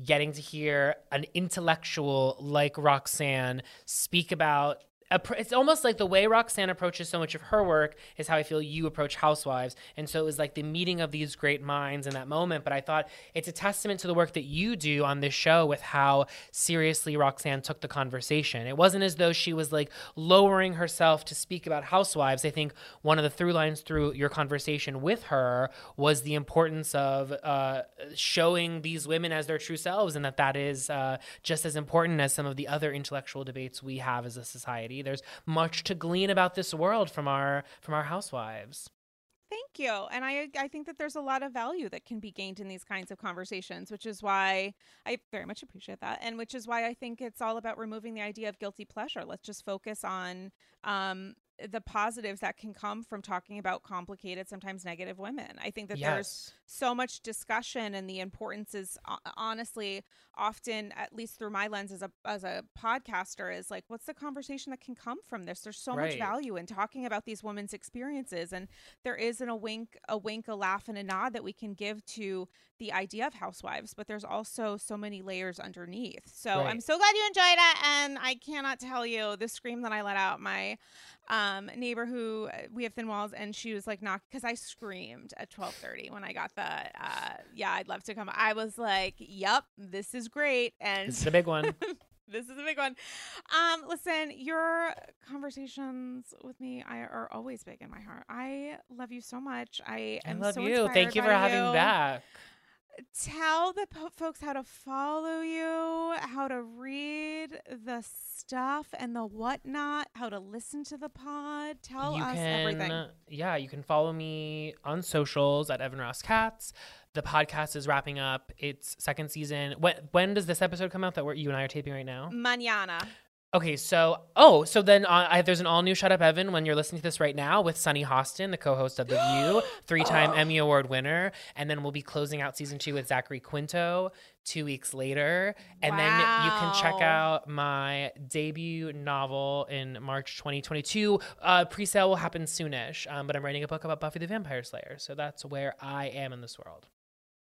getting to hear an intellectual like Roxane speak about. It's almost like the way Roxane approaches so much of her work is how I feel you approach Housewives. And so it was like the meeting of these great minds in that moment. But I thought it's a testament to the work that you do on this show with how seriously Roxane took the conversation. It wasn't as though she was like lowering herself to speak about housewives. I think one of the through lines through your conversation with her was the importance of uh, showing these women as their true selves, and that that is uh, just as important as some of the other intellectual debates we have as a society. There's much to glean about this world from our from our housewives. Thank you. And I I think that there's a lot of value that can be gained in these kinds of conversations, which is why I very much appreciate that. And which is why I think it's all about removing the idea of guilty pleasure. Let's just focus on um the positives that can come from talking about complicated, sometimes negative women. I think that there's so much discussion and the importance is uh, honestly often at least through my lens as a as a podcaster is like what's the conversation that can come from this? There's so much value in talking about these women's experiences and there isn't a wink a wink a laugh and a nod that we can give to the idea of housewives but there's also so many layers underneath. So i'm so glad you enjoyed it and i cannot tell you the scream that i let out my um neighbor who uh, we have thin walls and she was like not because i screamed at 12.30 when i got the uh yeah i'd love to come. I was like yep this is great and This is a big one. this is a big one. Um listen your conversations with me I, are always big in my heart. I love you so much. I I am love so you. Thank you for having you. me back. Tell the po- folks how to follow you, how to read the stuff and the whatnot, how to listen to the pod. Tell you us can, everything. Yeah, you can follow me on socials at Evan Ross Katz. The podcast is wrapping up its second season. When when does this episode come out that we're, you and I are taping right now? Manana. Okay, so oh, so then uh, I, there's an all new Shut Up Evan when you're listening to this right now with Sunny Hostin, the co-host of The View, three-time Emmy Award winner, and then we'll be closing out season two with Zachary Quinto two weeks later, and then you can check out my debut novel in March 2022. Uh, pre-sale will happen soonish, um, but I'm writing a book about Buffy the Vampire Slayer, so that's where I am in this world.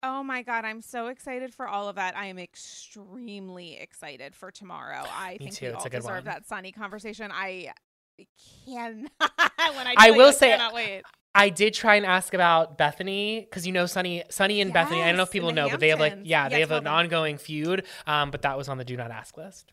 Oh my God, I'm so excited for all of that. I am extremely excited for tomorrow. I Me think too. we It's all a good deserve one. that sunny conversation. I can when I, I you, will say- cannot wait. I did try and ask about Bethenny because you know Sunny, Sunny and Bethenny. I don't know if people know, but they have like yeah, Yeah, they have an them. ongoing feud. Um, but that was on the do not ask list.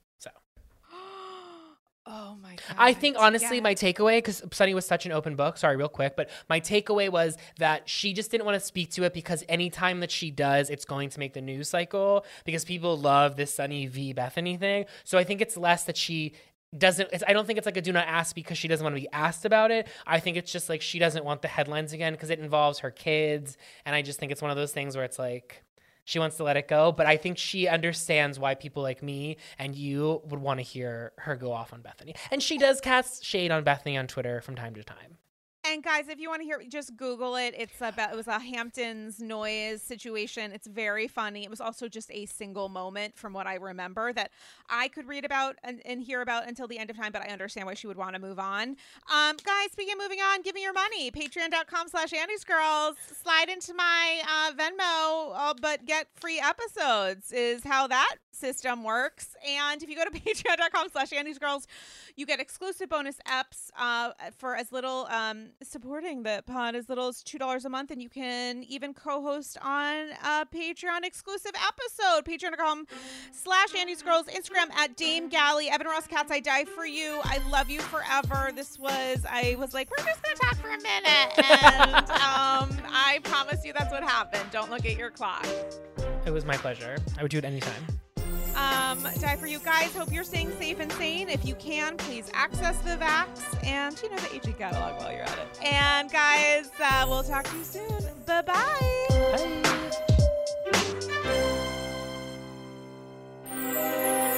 Oh my God. I think honestly, Yeah. my takeaway because Sunny was such an open book. Sorry, real quick, but my takeaway was that she just didn't want to speak to it because anytime that she does, it's going to make the news cycle because people love this Sunny v Bethenny thing. So I think it's less that she doesn't it's, i don't think it's like a do not ask because she doesn't want to be asked about it i think it's just like she doesn't want the headlines again because it involves her kids and i just think it's one of those things where it's like she wants to let it go but i think she understands why people like me and you would want to hear her go off on bethenny. And she does cast shade on bethenny on twitter from time to time And guys, if you want to hear, just Google it. It's about it was a Hamptons noise situation. It's very funny. It was also just a single moment from what I remember that I could read about and, and hear about until the end of time. But I understand why she would want to move on. Um, guys, speaking of moving on, give me your money. Patreon.com/slash Andy's Girls. Slide into my uh, Venmo, uh, but get free episodes is how that system works. And if you go to Patreon.com/slash Andy's Girls, you get exclusive bonus apps uh, for as little um, supporting the pod as little as two dollars a month, and you can even co-host on a Patreon exclusive episode. Patreon.com slash Andy's Girls, Instagram at Dame Galley, Evan Ross Katz. I die for you. I love you forever. This was I was like, we're just gonna talk for a minute, and um, I promise you that's what happened. Don't look at your clock. it was my pleasure i would do it anytime um, die for you guys. Hope you're staying safe and sane. If you can, please access the Vax and you know the AG catalog while you're at it. And guys, uh, we'll talk to you soon. Bye-bye. bye bye